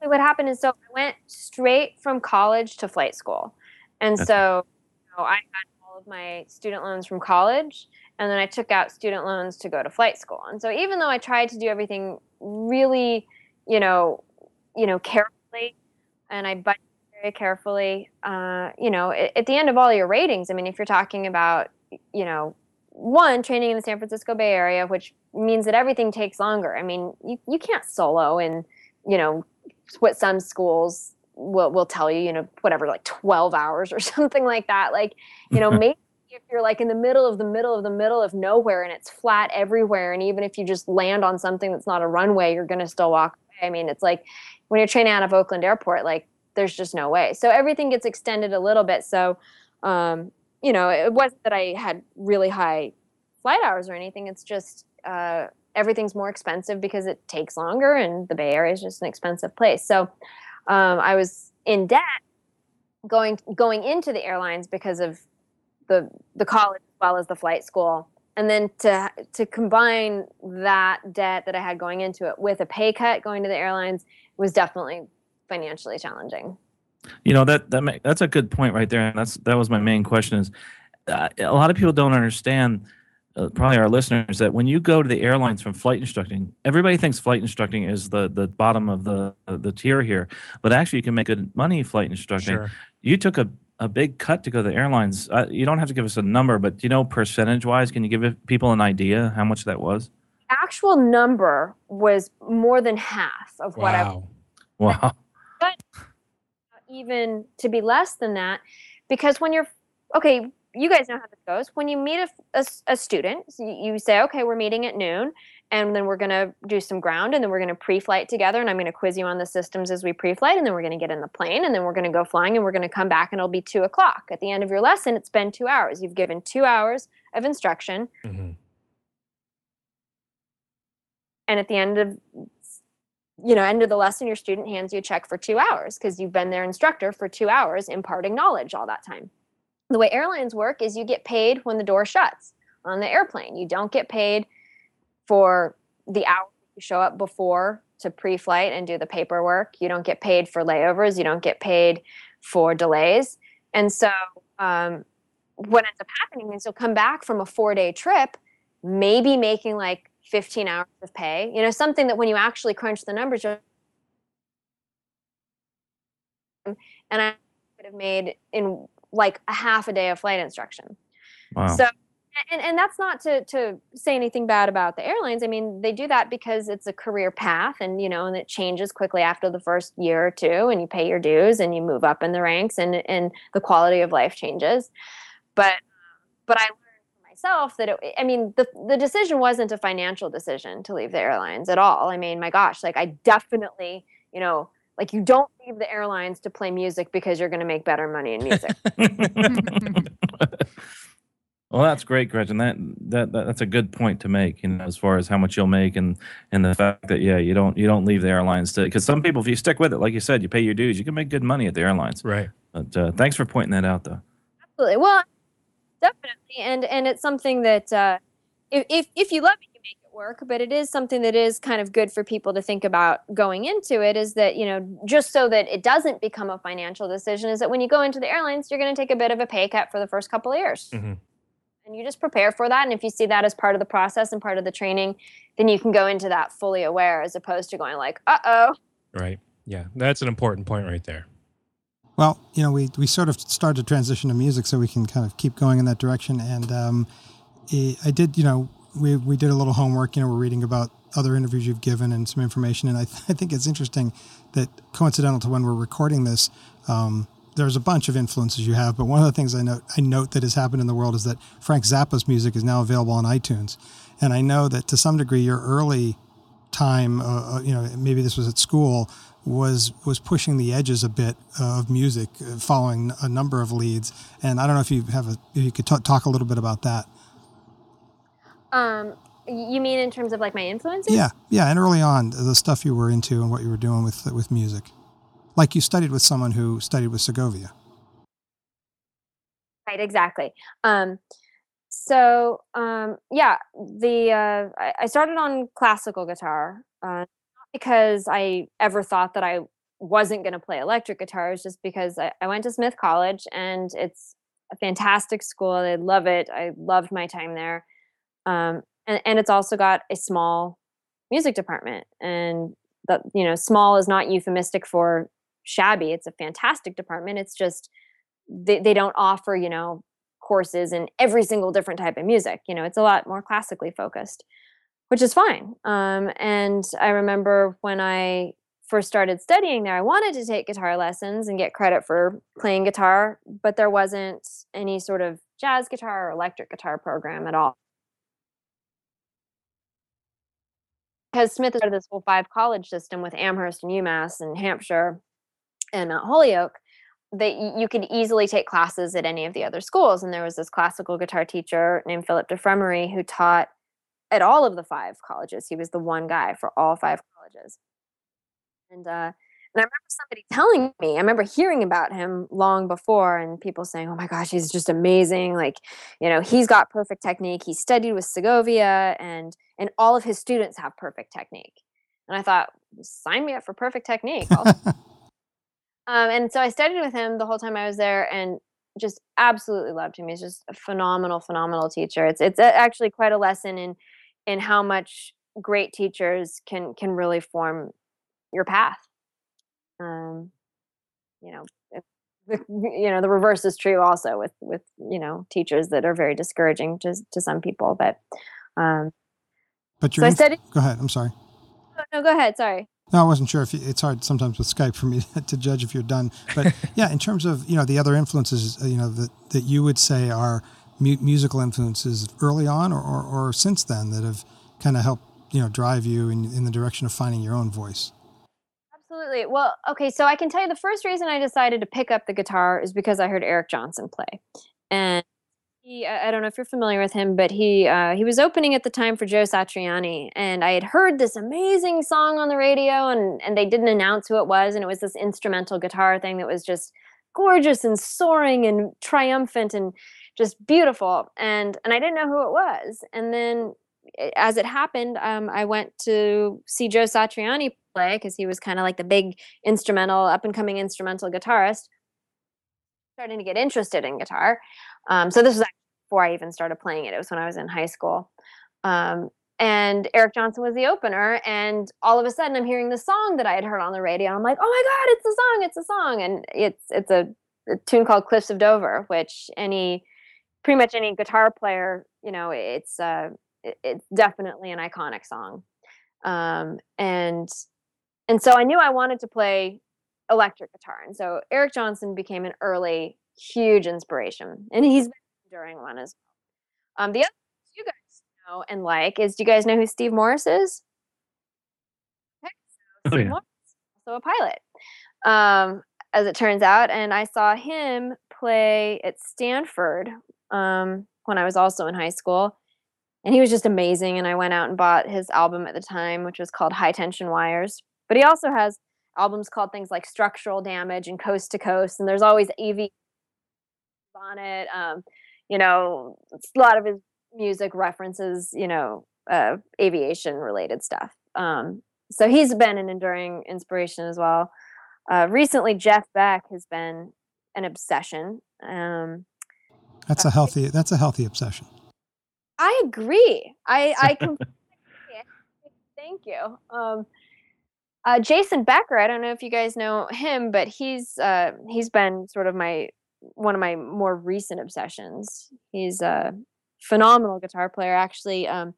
Basically what happened is so I went straight from college to flight school. And That's- so you know, I had all of my student loans from college and then I took out student loans to go to flight school. And so even though I tried to do everything really, you know, you know, carefully and I budgeted very carefully, uh, you know, at, at the end of all your ratings, I mean, if you're talking about, you know, one training in the San Francisco Bay Area, which means that everything takes longer. I mean, you, you can't solo in, you know, what some schools will will tell you, you know, whatever, like 12 hours or something like that. Like, you know, maybe if you're like in the middle of the middle of the middle of nowhere and it's flat everywhere, and even if you just land on something that's not a runway, you're gonna still walk away. I mean, it's like when you're training out of Oakland Airport, like there's just no way. So everything gets extended a little bit. So um, you know, it wasn't that I had really high flight hours or anything. It's just uh, everything's more expensive because it takes longer, and the Bay Area is just an expensive place. So um, I was in debt going going into the airlines because of the the college as well as the flight school. And then to to combine that debt that I had going into it with a pay cut going to the airlines was definitely financially challenging. You know that that ma- that's a good point right there, and that's that was my main question. Is uh, a lot of people don't understand, uh, probably our listeners, that when you go to the airlines from flight instructing, everybody thinks flight instructing is the the bottom of the the tier here, but actually you can make good money flight instructing. sure. You took a a big cut to go to the airlines. Uh, you don't have to give us a number, but do you know percentage wise, can you give people an idea how much that was? Actual number was more than half of what I Wow. Wow. even to be less than that because when you're okay you guys know how this goes. When you meet a student so you, you say okay we're meeting at noon and then we're going to do some ground and then we're going to pre-flight together and i'm going to quiz you on the systems as we pre-flight and then we're going to get in the plane and then we're going to go flying and we're going to come back and it'll be two o'clock. At the end of your lesson it's been two hours. You've given two hours of instruction. Mm-hmm. and at the end of you know end of the lesson your student hands you a check for two hours because you've been their instructor for two hours imparting knowledge all that time the way airlines work is you get paid when the door shuts on the airplane. You don't get paid for the hour you show up before to pre-flight and do the paperwork. You don't get paid for layovers. You don't get paid for delays. And so um, what ends up happening is you'll come back from a four day trip maybe making like 15 hours of pay. You know something that when you actually crunch the numbers and i could have made in like a half a day of flight instruction. Wow. So, and, and that's not to, to say anything bad about the airlines. I mean, they do that because it's a career path and, you know, and it changes quickly after the first year or two and you pay your dues and you move up in the ranks and, and the quality of life changes. But, but I learned for myself that it, I mean, the, the decision wasn't a financial decision to leave the airlines at all. I mean, my gosh, like I definitely, you know, like you don't leave the airlines to play music because you're going to make better money in music. well, that's great, Gretchen. That, that that that's a good point to make. You know, as far as how much you'll make and and the fact that yeah, you don't you don't leave the airlines to because some people, if you stick with it, like you said, you pay your dues, you can make good money at the airlines. Right. But uh, thanks for pointing that out, though. Absolutely. Well, definitely, and and it's something that uh, if if if you love work. But it is something that is kind of good for people to think about going into it. Is that you know just so that it doesn't become a financial decision. Is that when you go into the airlines, you're going to take a bit of a pay cut for the first couple of years. Mhm. And you just prepare for that. And if you see that as part of the process and part of the training, then you can go into that fully aware as opposed to going like, uh oh. Right. Yeah. That's an important point right there. Well, you know, we, we sort of started to transition to music so we can kind of keep going in that direction. And um, I did, you know, we, we did a little homework. You know, we're reading about other interviews you've given and some information. And I, th- I think it's interesting that coincidental to when we're recording this, um, there's a bunch of influences you have. But one of the things I note, I note that has happened in the world is that Frank Zappa's music is now available on iTunes. And I know that to some degree, your early time, uh, uh, you know, maybe this was at school, was was pushing the edges a bit of music, uh, following a number of leads. And I don't know if you have a, if you could t- talk a little bit about that. Um, you mean in terms of like my influences? Yeah, yeah. And early on, the stuff you were into and what you were doing with with music, like you studied with someone who studied with Segovia. Right, exactly. Um, so um, yeah, the uh, I, I started on classical guitar, uh, not because I ever thought that I wasn't going to play electric guitar. It's just because I, I went to Smith College and it's a fantastic school. I love it. I loved my time there, um, and and it's also got a small music department, and that you know, small is not euphemistic for shabby. It's a fantastic department. It's just they, they don't offer you know courses in every single different type of music you know it's a lot more classically focused which is fine um, and i remember when i first started studying there i wanted to take guitar lessons and get credit for playing guitar but there wasn't any sort of jazz guitar or electric guitar program at all because smith started this whole five college system with amherst and umass and hampshire and mount holyoke that you could easily take classes at any of the other schools. And there was this classical guitar teacher named Philip DeFremery who taught at all of the five colleges. He was the one guy for all five colleges. And uh, and I remember somebody telling me, I remember hearing about him long before, and people saying, "Oh my gosh, he's just amazing! Like, you know, he's got perfect technique. He studied with Segovia, and and all of his students have perfect technique." And I thought, sign me up for perfect technique. Um, and so I studied with him the whole time I was there, and just absolutely loved him. He's just a phenomenal, phenomenal teacher. It's it's actually quite a lesson in in how much great teachers can can really form your path. Um, you know, if, you know the reverse is true also with with you know teachers that are very discouraging to to some people. But um, But you're I in- studied. go ahead. I'm sorry. Oh, no, go ahead. Sorry. No, I wasn't sure if you, it's hard sometimes with Skype for me to judge if you're done. But yeah, in terms of you know the other influences, uh, you know that that you would say are mu- musical influences early on or, or, or since then that have kind of helped you know drive you in, in the direction of finding your own voice. Absolutely. Well, okay, so I can tell you the first reason I decided to pick up the guitar is because I heard Eric Johnson play. And he I don't know if you're familiar with him, but he uh, he was opening at the time for Joe Satriani and I had heard this amazing song on the radio and and they didn't announce who it was and it was this instrumental guitar thing that was just gorgeous and soaring and triumphant and just beautiful and and I didn't know who it was. And then as it happened, um, I went to see Joe Satriani play because he was kind of like the big instrumental, up and coming instrumental guitarist. Starting to get interested in guitar. Um, so this was actually before I even started playing it. It was when I was in high school. Um, and Eric Johnson was the opener, and all of a sudden I'm hearing the song that I had heard on the radio. I'm like, oh my god, it's a song, it's a song, and it's it's a a tune called Cliffs of Dover, which any pretty much any guitar player, you know, it's uh, it's definitely an iconic song. Um, and and so I knew I wanted to play electric guitar, and so Eric Johnson became an early huge inspiration, and he's been during one as well. Um, the other you guys know and like is, do you guys know who Steve Morse is? Okay, so oh, yeah. Morse, also a pilot. Um, as it turns out, and I saw him play at Stanford um, when I was also in high school, and he was just amazing. And I went out and bought his album at the time, which was called High Tension Wires. But he also has albums called things like Structural Damage and Coast to Coast, and there's always AV on it. Um, you know, a lot of his music references, you know, uh, aviation related stuff. Um, so he's been an enduring inspiration as well. Uh, recently, Jeff Beck has been an obsession. Um, that's a healthy. That's a healthy obsession. I agree. I I can. Thank you. Um, uh, Jason Becker. I don't know if you guys know him, but he's uh, he's been sort of my one of my more recent obsessions. He's a phenomenal guitar player. Actually, um,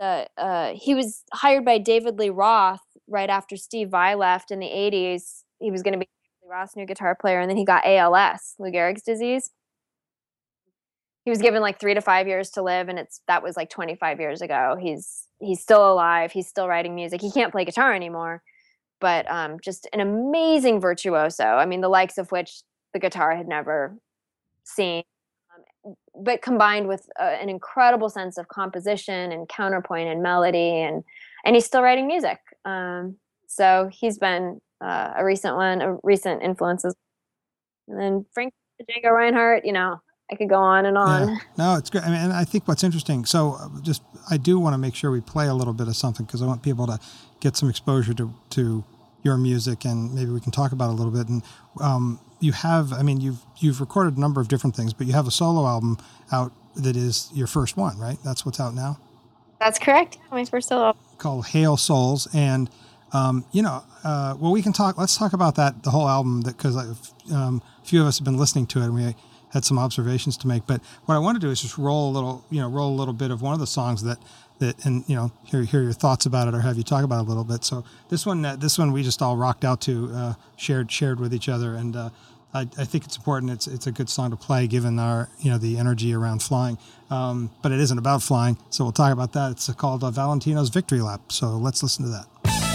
uh, uh, he was hired by David Lee Roth right after Steve Vai left in the '80s. He was going to be Roth's new guitar player, and then he got ALS, Lou Gehrig's disease. He was given like three to five years to live, and it's that was like 25 years ago. He's he's still alive. He's still writing music. He can't play guitar anymore, but um, just an amazing virtuoso. I mean, the likes of which the guitar had never seen. Um, but combined with uh, an incredible sense of composition and counterpoint and melody, and and he's still writing music. Um, so he's been uh, a recent one, a recent influences. And then Frank Django Reinhardt, you know, I could go on and on. Yeah. No, it's great. I mean, I think what's interesting. So, uh, just I do want to make sure we play a little bit of something because I want people to get some exposure to to your music, and maybe we can talk about it a little bit. And um, you have, I mean, you've you've recorded a number of different things, but you have a solo album out that is your first one, right? That's what's out now. That's correct. My first solo called Hale Souls, and um, you know, uh, well, we can talk. Let's talk about that the whole album because um, a few of us have been listening to it, and we had some observations to make. But what I want to do is just roll a little, you know, roll a little bit of one of the songs that that, and you know, hear hear your thoughts about it or have you talk about it a little bit. So this one, uh, this one we just all rocked out to, uh, shared shared with each other, and uh, I, I, think it's important. It's it's a good song to play given our you know the energy around flying. Um, but it isn't about flying, so we'll talk about that. It's called uh, Valentino's Victory Lap. So let's listen to that.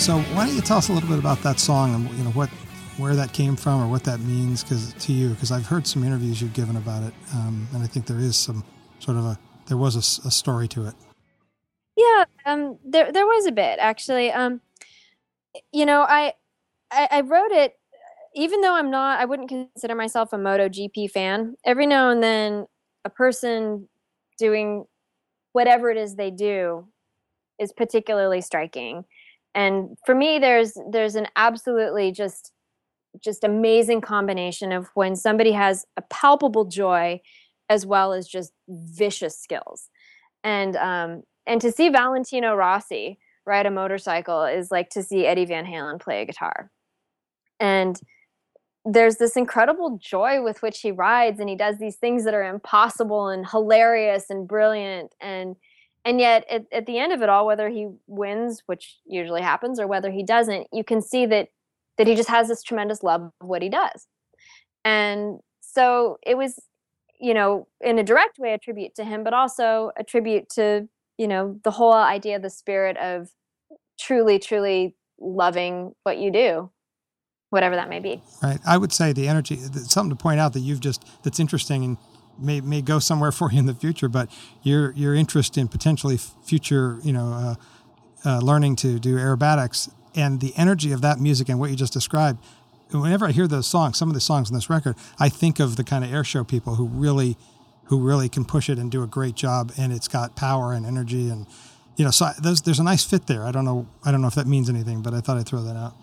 So why don't you tell us a little bit about that song and you know what where that came from or what that means because to you because I've heard some interviews you've given about it um, and I think there is some sort of a there was a, a story to it. Yeah, um, there there was a bit actually. Um, you know, I, I I wrote it even though I'm not I wouldn't consider myself a MotoGP fan. Every now and then a person doing whatever it is they do is particularly striking and for me there's there's an absolutely just just amazing combination of when somebody has a palpable joy as well as just vicious skills. And um and to see valentino rossi ride a motorcycle is like to see eddie van halen play a guitar. And there's this incredible joy with which he rides and he does these things that are impossible and hilarious and brilliant. And and yet at, at the end of it all whether he wins which usually happens or whether he doesn't you can see that that he just has this tremendous love of what he does. And so it was, you know, in a direct way, a tribute to him, but also a tribute to, you know, the whole idea, the spirit of truly, truly loving what you do, whatever that may be. Right. I would say the energy, something to point out that you've just, that's interesting and may, may go somewhere for you in the future, but your, your interest in potentially future, you know, uh, uh, learning to do aerobatics and the energy of that music and what you just described whenever I hear those songs, some of the songs on this record, I think of the kind of air show people who really, who really can push it and do a great job, and it's got power and energy, and you know, so there's there's a nice fit there. I don't know, I don't know if that means anything, but I thought I'd throw that out.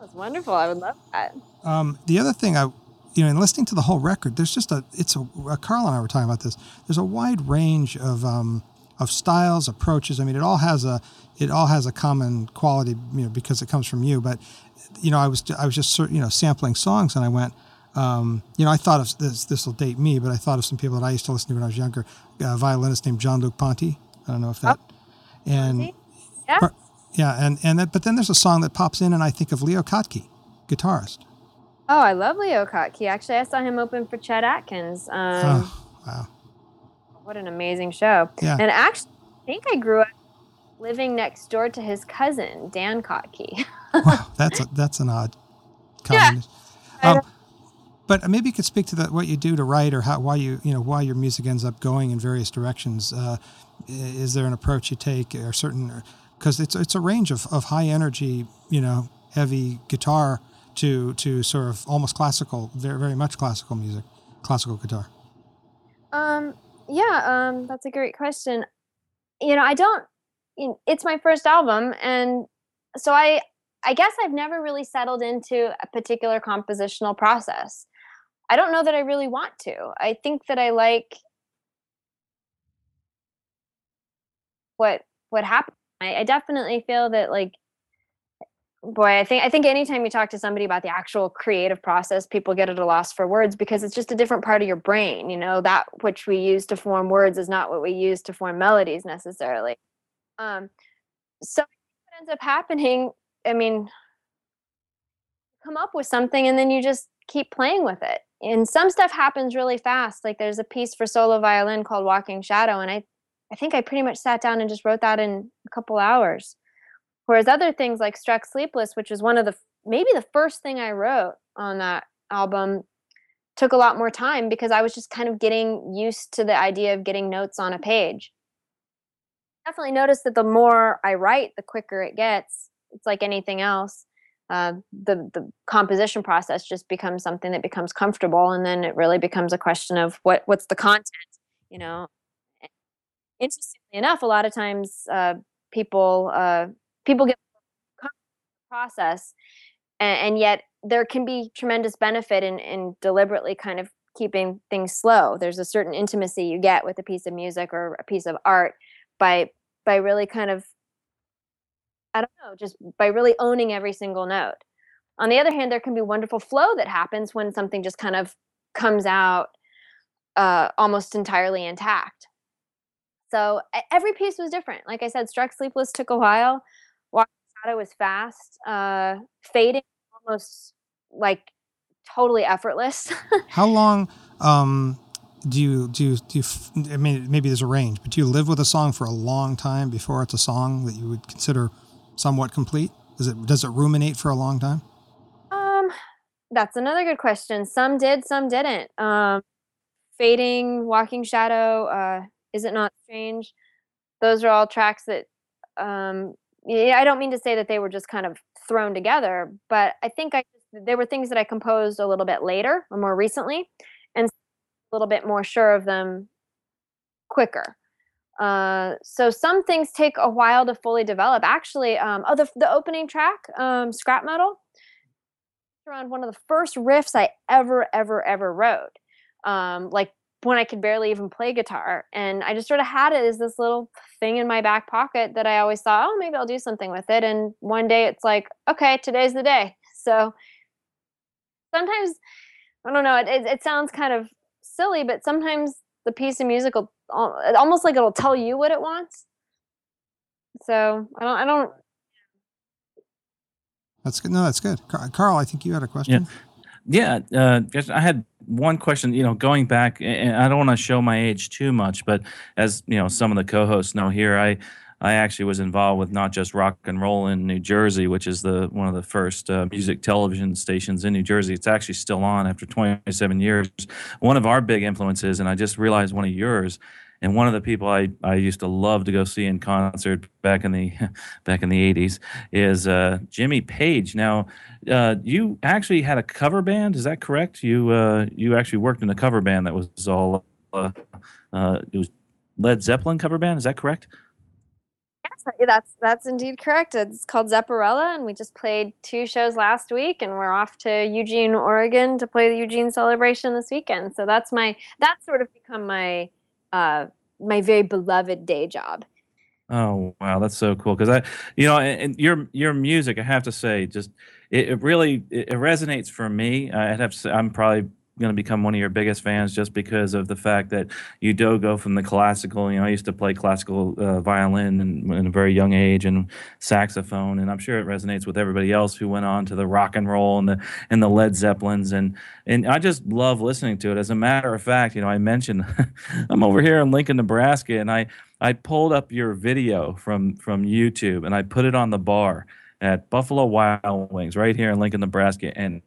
That's wonderful. I would love that. Um, the other thing I, you know, in listening to the whole record, there's just a, it's a, Carl and I were talking about this. There's a wide range of um, of styles, approaches. I mean, it all has a it all has a common quality, you know, because it comes from you. But you know, I was I was just you know sampling songs, and I went, um, you know, I thought of this. This will date me, but I thought of some people that I used to listen to when I was younger. A violinist named Jean-Luc Ponty. I don't know if that. Oh, and yeah, yeah, and and that, but then there's a song that pops in, and I think of Leo Kottke, guitarist. Oh, I love Leo Kottke. Actually, I saw him open for Chet Atkins. Um, oh, wow. What an amazing show. Yeah. And actually, I think I grew up living next door to his cousin, Dan Kottke. wow, that's a, that's an odd combination. Yeah. Um, but maybe you could speak to the, what you do to write, or how why you you know why your music ends up going in various directions. Uh, is there an approach you take, or certain? Because it's it's a range of, of high energy, you know, heavy guitar to to sort of almost classical, very very much classical music, classical guitar. Um. Yeah. Um. That's a great question. You know, I don't. It's my first album, and so I I guess I've never really settled into a particular compositional process. I don't know that I really want to. I think that I like what what happened. I, I definitely feel that like boy, I think I think anytime you talk to somebody about the actual creative process, people get at a loss for words because it's just a different part of your brain. You know, that which we use to form words is not what we use to form melodies necessarily. Um, so what ends up happening I mean, come up with something and then you just keep playing with it. And some stuff happens really fast. Like there's a piece for solo violin called Walking Shadow, and I, I think I pretty much sat down and just wrote that in a couple hours. Whereas other things like Struck Sleepless, which was one of the maybe the first thing I wrote on that album, took a lot more time because I was just kind of getting used to the idea of getting notes on a page. Definitely noticed that the more I write, the quicker it gets it's like anything else. Uh, the the composition process just becomes something that becomes comfortable, and then it really becomes a question of what what's the content. You know, interestingly enough, a lot of times uh, people uh, people get process, and, and, yet there can be tremendous benefit in in deliberately kind of keeping things slow. There's a certain intimacy you get with a piece of music or a piece of art by by really kind of I don't know, just by really owning every single note. On the other hand, there can be wonderful flow that happens when something just kind of comes out uh, almost entirely intact. So every piece was different. Like I said, Struck Sleepless took a while. Shadow is fast. Uh, fading almost like totally effortless. How long um, do you do you, do you? I mean, maybe there's a range, but do you live with a song for a long time before it's a song that you would consider somewhat complete? Does it does it ruminate for a long time? Um, that's another good question. Some did, some didn't. Um, fading, walking shadow, uh, is it not strange? Those are all tracks that um, I don't mean to say that they were just kind of thrown together, but I think I there were things that I composed a little bit later or more recently, and a little bit more sure of them quicker. Uh, so some things take a while to fully develop. Actually, um, oh, the, the opening track, um, Scrap Metal, around one of the first riffs I ever, ever, ever wrote. Um, like when I could barely even play guitar. And I just sort of had it as this little thing in my back pocket that I always thought, oh, maybe I'll do something with it. And one day it's like, okay, today's the day. So sometimes, I don't know, it, it, it sounds kind of silly, but sometimes the piece of music will almost like it'll tell you what it wants. So I don't, I don't. That's good. No, that's good. Carl, I think you had a question. Yeah, yeah uh, I had one question. You know, going back, and I don't want to show my age too much, but as you know, some of the co-hosts know here, I I actually was involved with not just rock and roll in New Jersey, which is the one of the first uh, music television stations in New Jersey. It's actually still on after 27 years. One of our big influences, and I just realized one of yours, and one of the people I, I used to love to go see in concert back in the back in the 80s is uh, Jimmy Page. Now, uh, you actually had a cover band, is that correct? You uh, you actually worked in a cover band that was all uh, uh, it was Led Zeppelin cover band, is that correct? Yes, that's that's indeed correct. It's called Zepparella, and we just played two shows last week, and we're off to Eugene, Oregon, to play the Eugene celebration this weekend. So that's my that's sort of become my uh, my very beloved day job. Oh wow, that's so cool! Because I, you know, and, and, your your music, I have to say, just it, it really it, it resonates for me. I'd have to say, I'm probably going to become one of your biggest fans just because of the fact that you do go from the classical. You know, I used to play classical uh, violin in, in, a very young age and saxophone, and I'm sure it resonates with everybody else who went on to the rock and roll and the and the Led Zeppelins, and and I just love listening to it. As a matter of fact, you know, I mentioned I'm over here in Lincoln, Nebraska, and I I pulled up your video from from YouTube and I put it on the bar at Buffalo Wild Wings right here in Lincoln, Nebraska, and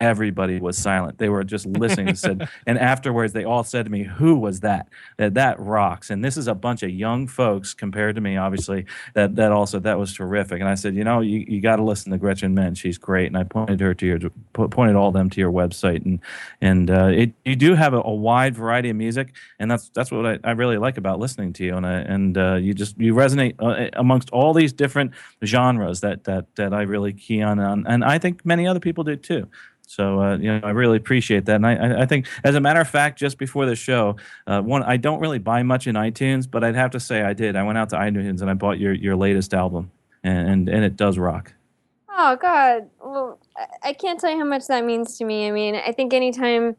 everybody was silent. They were just listening. and said, and afterwards, they all said to me, "Who was that? That that rocks." And this is a bunch of young folks compared to me, obviously. That that also that was terrific. And I said, you know, you, you got to listen to Gretchen Menn. She's great. And I pointed her to your pointed all them to your website. And and uh, it you do have a, a, wide variety of music, and that's that's what I, I really like about listening to you. And I, and uh, you just you resonate uh, amongst all these different genres that that that I really key on and I think many other people do too. So uh, you know, I really appreciate that, and I, I think, as a matter of fact, just before the show, uh, one I don't really buy much in iTunes, but I'd have to say I did. I went out to iTunes and I bought your your latest album, and and, and it does rock. Oh God, well, I can't tell you how much that means to me. I mean, I think anytime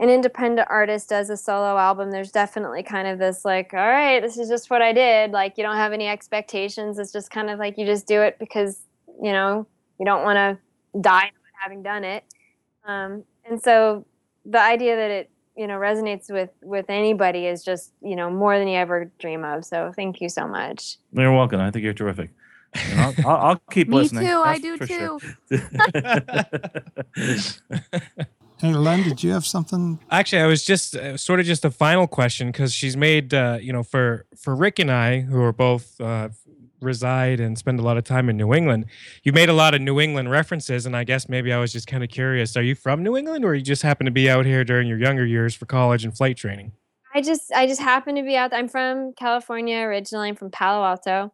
an independent artist does a solo album, there's definitely kind of this like, all right, this is just what I did. Like you don't have any expectations. It's just kind of like you just do it because you know you don't want to die having done it. Um, and so the idea that it you know resonates with with anybody is just you know more than you ever dream of. So thank you so much. You're welcome. I think you're terrific. I'll, I'll, I'll, keep Me listening. too. I do too. Sure. hey, Len, did you have something? Actually, I was just uh, sort of just a final question because she's made, uh, you know, for for Rick and I, who are both uh, reside and spend a lot of time in New England. You made a lot of New England references, and I guess maybe I was just kind of curious. Are you from New England, or you just happen to be out here during your younger years for college and flight training? I just I just happen to be out. There. I'm from California originally. I'm from Palo Alto.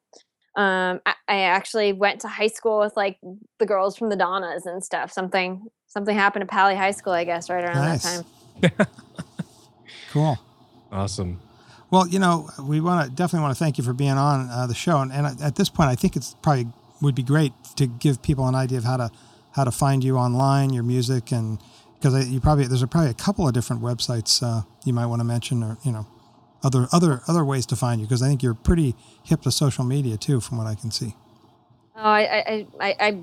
Um, I, I actually went to high school with like the girls from the Donnas and stuff. Something something happened at Paly High School, I guess, right around nice. that time. cool. Awesome. Well, you know, we want to definitely want to thank you for being on uh, the show, and, and, at this point, I think it's probably would be great to give people an idea of how to how to find you online, your music, and because you probably there's a, probably a couple of different websites uh, you might want to mention, or you know, other other other ways to find you, because I think you're pretty hip to social media too, from what I can see. Oh, I I I I,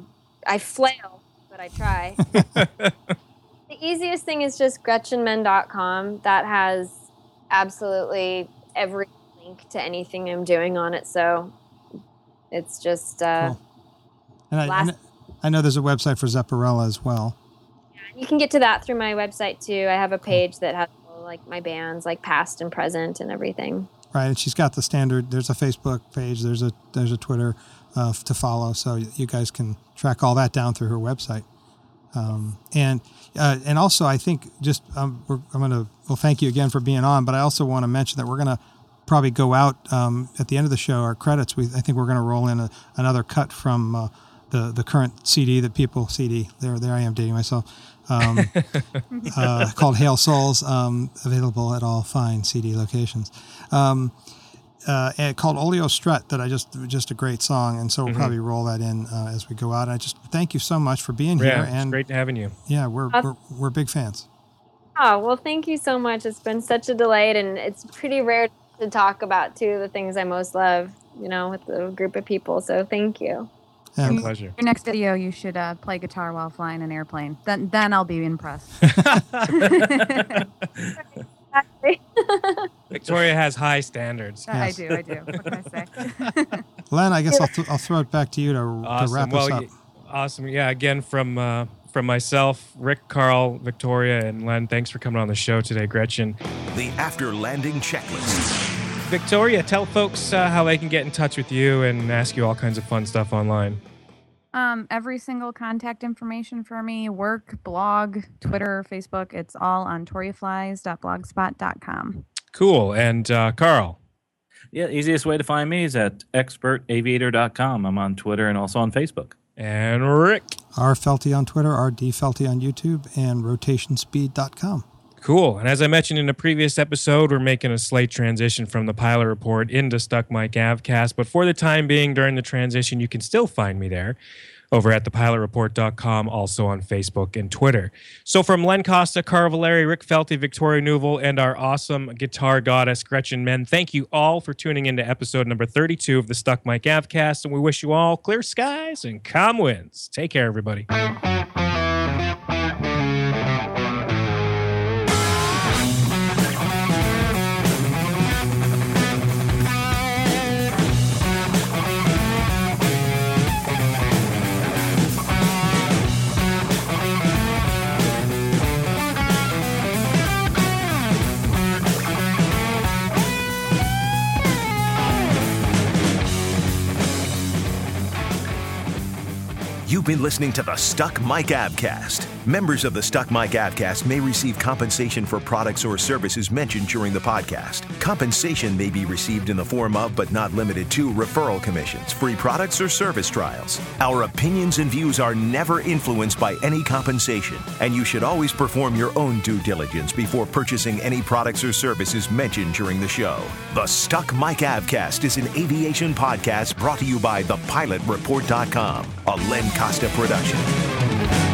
I flail, but I try. the easiest thing is just GretchenMenn.com. That has absolutely every link to anything I'm doing on it. So it's just uh, cool. and I, last- I, know there's a website for Zepparella as well. Yeah, you can get to that through my website too. I have a page that has like my bands, like past and present, and everything. Right, and she's got the standard. There's a Facebook page. There's a there's a Twitter uh, to follow, so you guys can track all that down through her website. Um, and uh, and also, I think just um, I'm going to well, thank you again for being on. But I also want to mention that we're going to probably go out um, at the end of the show. Our credits. We I think we're going to roll in a, another cut from uh, the the current CD that people CD. There there I am dating myself. Um, uh, called Hale Souls, um, available at all fine CD locations. Uh, called Oleo Strut that I just just a great song, and so we'll mm-hmm. probably roll that in uh, as we go out. And I just thank you so much for being yeah, here. and great having you. Yeah, we're, we're we're big fans. Oh well, thank you so much. It's been such a delight, and it's pretty rare to talk about two of the things I most love. You know, with a group of people. So thank you. Our And pleasure. Your next video, you should uh, play guitar while flying an airplane. Then, then I'll be impressed. Victoria has high standards. I do, I do. What can I say? Len, I guess I'll, th- I'll throw it back to you to, to wrap well, us up. y- awesome. Yeah. Again, from uh, from myself, Rick, Carl, Victoria, and Len. Thanks for coming on the show today, Gretchen. The after landing checklist. Victoria, tell folks uh, how they can get in touch with you and ask you all kinds of fun stuff online. Um, every single contact information for me, work, blog, Twitter, Facebook, it's all on toriaflies.blogspot.com. Cool. And uh, Carl. Yeah, easiest way to find me is at expertaviator.com. I'm on Twitter and also on Facebook. And Rick. R Felty on Twitter, R D Felty on YouTube, and rotationspeed.com. Cool. And as I mentioned in a previous episode, we're making a slight transition from the pilot report into Stuck Mic Avcast. But for the time being, during the transition, you can still find me there over at thepilotreport.com, also on Facebook and Twitter. So from Len Costa, Carl Valeri, Rick Felty, Victoria Neuville, and our awesome guitar goddess, Gretchen Menn, thank you all for tuning into episode number 32 of the Stuck Mic Avcast. And we wish you all clear skies and calm winds. Take care, everybody. You've been listening to the Stuck Mic Avcast. Members of the Stuck Mic Avcast may receive compensation for products or services mentioned during the podcast. Compensation may be received in the form of, but not limited to, referral commissions, free products, or service trials. Our opinions and views are never influenced by any compensation, and you should always perform your own due diligence before purchasing any products or services mentioned during the show. The Stuck Mic Avcast is an aviation podcast brought to you by thepilotreport.com, a Len Costa production.